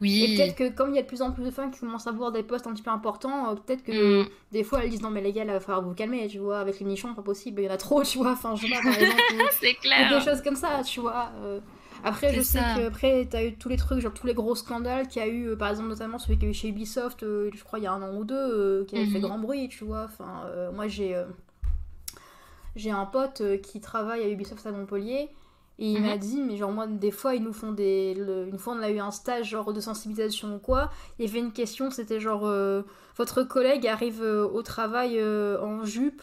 Oui. Et peut-être que comme il y a de plus en plus de femmes qui commencent à avoir des postes un petit peu importants, euh, peut-être que mm. des fois elles disent non mais les gars, il va falloir vous calmer, tu vois, avec les nichons, pas possible, il y en a trop, tu vois, enfin je sais pas, par exemple. c'est clair. Des choses comme ça, tu vois. Euh. Après, je sais que après, t'as eu tous les trucs, genre tous les gros scandales qu'il y a eu, par exemple, notamment celui qu'il y a eu chez Ubisoft, je crois, il y a un an ou deux, qui avait fait mhm. grand bruit, tu vois. Enfin, moi, j'ai j'ai un pote euh, qui travaille à Ubisoft à Montpellier. Et il m'a mhm. dit, mais genre, moi, des fois, ils nous font des. Une fois, on a eu un stage, genre, de sensibilisation ou quoi. Il y avait une question, c'était genre, euh, votre collègue arrive euh, au travail en jupe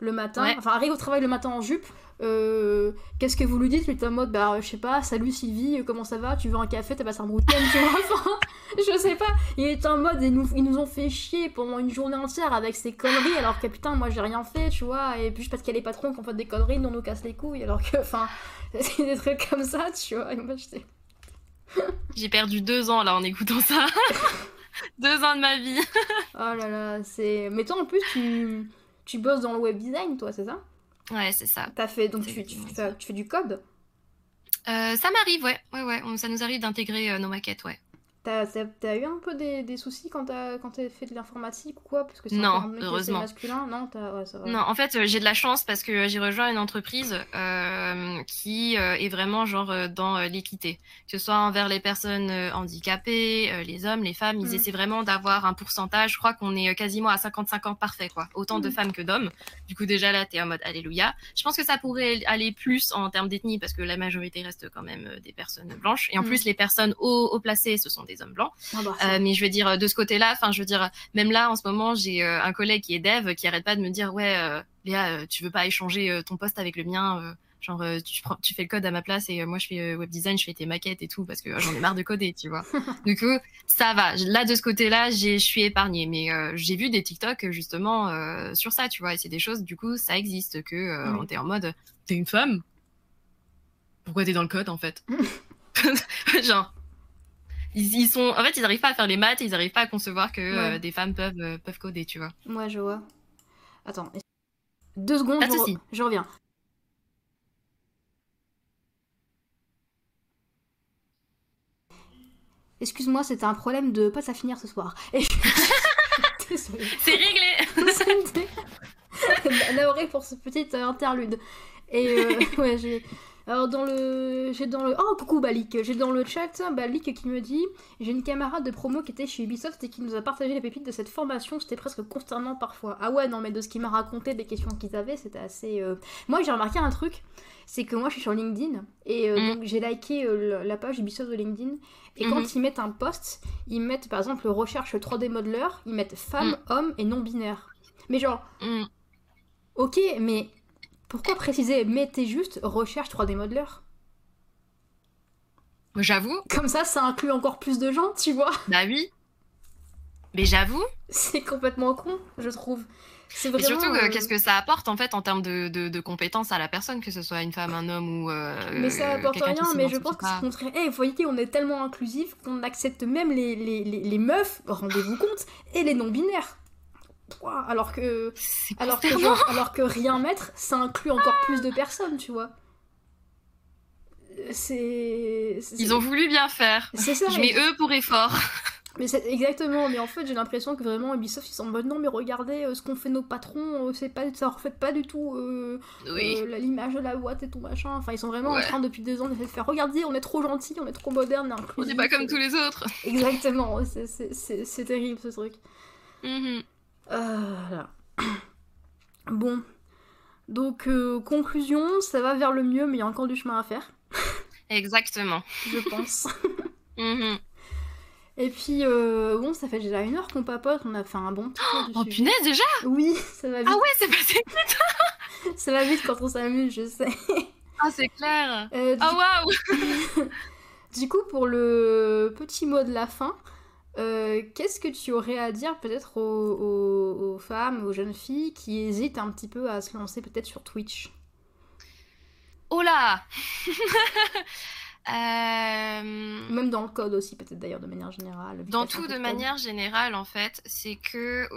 le matin. Enfin, arrive au travail le matin en jupe. Euh, qu'est-ce que vous lui dites? Il est en mode, bah, je sais pas, salut Sylvie, comment ça va? Tu veux un café? T'as passé un week tu vois? Enfin, Je sais pas. Il est en mode, ils nous, ils nous ont fait chier pendant une journée entière avec ces conneries, alors que putain, moi j'ai rien fait, tu vois. Et puis parce qu'il y a les patrons qui ont fait des conneries, nous on nous casse les couilles, alors que, enfin, c'est des trucs comme ça, tu vois. j'ai perdu deux ans là en écoutant ça. deux ans de ma vie. oh là là, c'est. Mais toi en plus, tu, tu bosses dans le web design, toi, c'est ça? Ouais, c'est ça. T'as fait, donc tu, tu, fais, tu, fais, du code? Euh, Ça m'arrive, ouais. ouais, ouais. Ça nous arrive d'intégrer euh, nos maquettes, ouais. T'as eu un peu des, des soucis quand t'as fait de l'informatique ou quoi? Parce que non, heureusement. masculin, non, ouais, ça va. Non, en fait, euh, j'ai de la chance parce que j'ai rejoint une entreprise euh, qui euh, est vraiment genre dans l'équité, que ce soit envers les personnes handicapées, les hommes, les femmes, ils mm. essaient vraiment d'avoir un pourcentage. Je crois qu'on est quasiment à 50-50 parfait, quoi. Autant de mm. femmes que d'hommes. Du coup, déjà là, t'es en mode alléluia. Je pense que ça pourrait aller plus en termes d'ethnie parce que la majorité reste quand même des personnes blanches. Et en mm. plus, les personnes haut, haut placées, ce sont des hommes blancs. Ah bah, euh, mais je veux dire, de ce côté-là, enfin, je veux dire, même là, en ce moment, j'ai euh, un collègue qui est dev qui arrête pas de me dire, ouais, euh, Léa, tu veux pas échanger ton poste avec le mien Genre, tu, tu fais le code à ma place et moi, je fais web design, je fais tes maquettes et tout parce que j'en ai marre de coder, tu vois. du coup, ça va. Là, de ce côté-là, je suis épargnée. Mais j'ai vu des TikTok, justement, sur ça, tu vois. Et c'est des choses, du coup, ça existe que on est en mode, t'es une femme? Pourquoi t'es dans le code, en fait? Genre, ils, sont, en fait, ils n'arrivent pas à faire les maths, ils n'arrivent pas à concevoir que euh, des femmes peuvent, euh, peuvent coder, tu vois. Moi, je vois. Attends, deux secondes, je, je reviens. Excuse-moi, c'était un problème de pas à finir ce soir. C'est réglé. Navré pour ce petit interlude. Et euh, ouais, j'ai alors dans le, j'ai dans le, oh coucou Balik, j'ai dans le chat Balik qui me dit, j'ai une camarade de promo qui était chez Ubisoft et qui nous a partagé les pépites de cette formation, c'était presque consternant parfois. Ah ouais non mais de ce qu'il m'a raconté des questions qu'ils avaient, c'était assez. Euh, moi j'ai remarqué un truc, c'est que moi je suis sur LinkedIn et euh, mm. donc j'ai liké euh, la page Ubisoft de LinkedIn et quand mm-hmm. ils mettent un post, ils mettent par exemple recherche 3D modeler, ils mettent femme, mm. homme et non binaire. Mais genre, mm. ok mais pourquoi préciser Mettez juste recherche 3D modeler. J'avoue. Comme ça, ça inclut encore plus de gens, tu vois. Bah oui. Mais j'avoue. C'est complètement con, je trouve. C'est vraiment. Et surtout, euh, qu'est-ce que ça apporte en fait en termes de, de, compétences à la personne, que ce soit une femme, un homme ou. Euh, mais ça apporte rien, mais je pense que c'est contraire. Eh, vous voyez, on est tellement inclusif qu'on accepte même les, les, les, les meufs, rendez-vous compte, et les non-binaires alors que alors que, alors que rien mettre ça inclut encore plus de personnes tu vois. C'est ils ont voulu bien faire. C'est ça je mets eux pour effort. Mais c'est exactement mais en fait j'ai l'impression que vraiment Ubisoft ils sont en mode non mais regardez euh, ce qu'on fait nos patrons euh, c'est pas ça refait pas du tout euh, l'image de la boîte et tout machin. Enfin ils sont vraiment en train depuis deux ans de faire regardez on est trop gentil on est trop moderne on n'est pas comme tous les autres. Exactement c'est terrible ce truc. Mm euh, bon. Donc, euh, conclusion, ça va vers le mieux, mais il y a encore du chemin à faire. Exactement. Je pense. Mhm. Et puis, euh, bon, ça fait déjà une heure qu'on papote, on a fait un bon tour Oh, punaise, déjà? Oui, ça va vite. Ah ouais, c'est passé vite Ça va vite quand on s'amuse, je sais. Ah, c'est clair. Euh, oh, waouh Du coup, pour le petit mot de la fin, euh, qu'est-ce que tu aurais à dire peut-être aux, aux, femmes, aux jeunes filles qui hésitent un petit peu à se lancer peut-être sur Twitch? Oh là euh, Même dans le code aussi, peut-être d'ailleurs de manière générale. Dans tout de manière générale, en fait, c'est que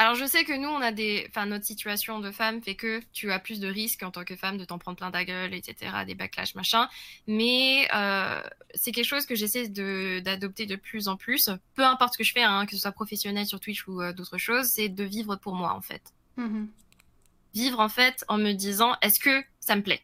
alors je sais que nous, on a des, enfin notre situation de femme fait que tu as plus de risques en tant que femme de t'en prendre plein ta gueule, etc., des backlash machin. Mais euh, c'est quelque chose que j'essaie de d'adopter de plus en plus. Peu importe ce que je fais, hein, que ce soit professionnel sur Twitch ou euh, d'autres choses, c'est de vivre pour moi en fait. Mm-hmm. Vivre en fait en me disant est-ce que ça me plaît?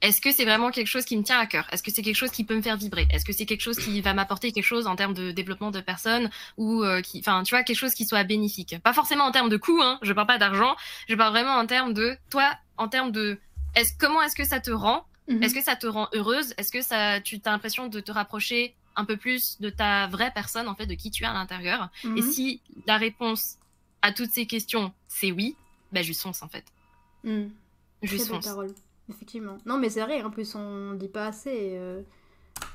Est-ce que c'est vraiment quelque chose qui me tient à cœur? Est-ce que c'est quelque chose qui peut me faire vibrer? Est-ce que c'est quelque chose qui va m'apporter quelque chose en termes de développement de personnes ou euh, qui, enfin, tu vois, quelque chose qui soit bénéfique? Pas forcément en termes de coût, hein. Je parle pas d'argent. Je parle vraiment en termes de toi, en termes de, est-ce comment est-ce que ça te rend? Mhm. Est-ce que ça te rend heureuse? Est-ce que ça, tu as l'impression de te rapprocher un peu plus de ta vraie personne en fait, de qui tu es à l'intérieur? Et mhm. si la réponse à toutes ces questions c'est oui, ben je fonce en fait. Mm. Je fonce. Effectivement. Non, mais c'est vrai, en plus, on dit pas assez. Euh,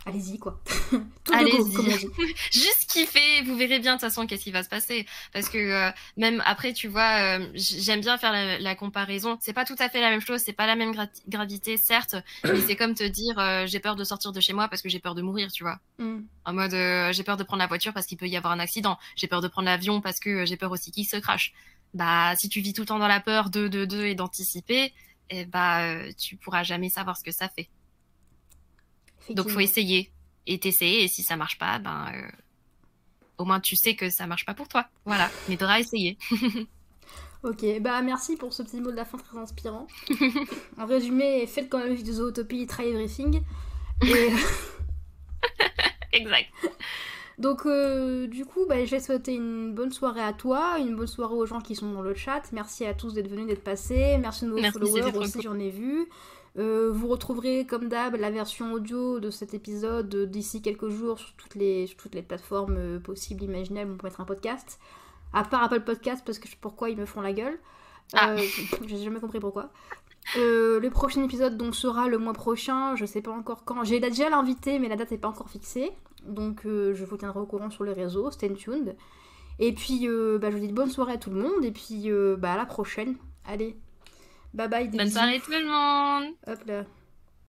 allez-y, quoi. Allez-y. Juste kiffer, vous verrez bien de toute façon qu'est-ce qui va se passer. Parce que euh, même après, tu vois, euh, j'aime bien faire la, comparaison. C'est pas tout à fait la même chose, c'est pas la même gravité, certes, mais c'est comme te dire j'ai peur de sortir de chez moi parce que j'ai peur de mourir, tu vois. Mm. En mode j'ai peur de prendre la voiture parce qu'il peut y avoir un accident. J'ai peur de prendre l'avion parce que j'ai peur aussi qu'il se crache. Bah, si tu vis tout le temps dans la peur de, de, de et d'anticiper, eh bah, euh, tu pourras jamais savoir ce que ça fait. Donc, faut essayer. Et t'essayer, et si ça marche pas, ben, euh, au moins tu sais que ça marche pas pour toi. Voilà, mais t'auras essayé. ok, bah merci pour ce petit mot de la fin très inspirant. en résumé, faites quand même de Zootopie, try everything. exact. Donc, euh, du coup, bah, je vais souhaiter une bonne soirée à toi, une bonne soirée aux gens qui sont dans le chat. Merci à tous d'être venus, d'être passés. Merci à nos followers aussi, j'en ai vu. Euh, vous retrouverez, comme d'hab, la version audio de cet épisode d'ici quelques jours sur toutes les, toutes les plateformes euh, possibles, imaginables. Peut mettre un podcast. À part Apple Podcast, parce que je sais pourquoi ils me font la gueule. Ah. J'ai jamais compris pourquoi. le prochain épisode donc sera le mois prochain, je sais pas encore quand. J'ai déjà l'invité, mais la date n'est pas encore fixée. Donc euh, je vous tiendrai au courant sur les réseaux, stay tuned. Et puis euh, bah, je vous dis bonne soirée à tout le monde et puis euh, bah, à la prochaine. Allez, bye bye. Bonne soirée tout le monde. Hop là.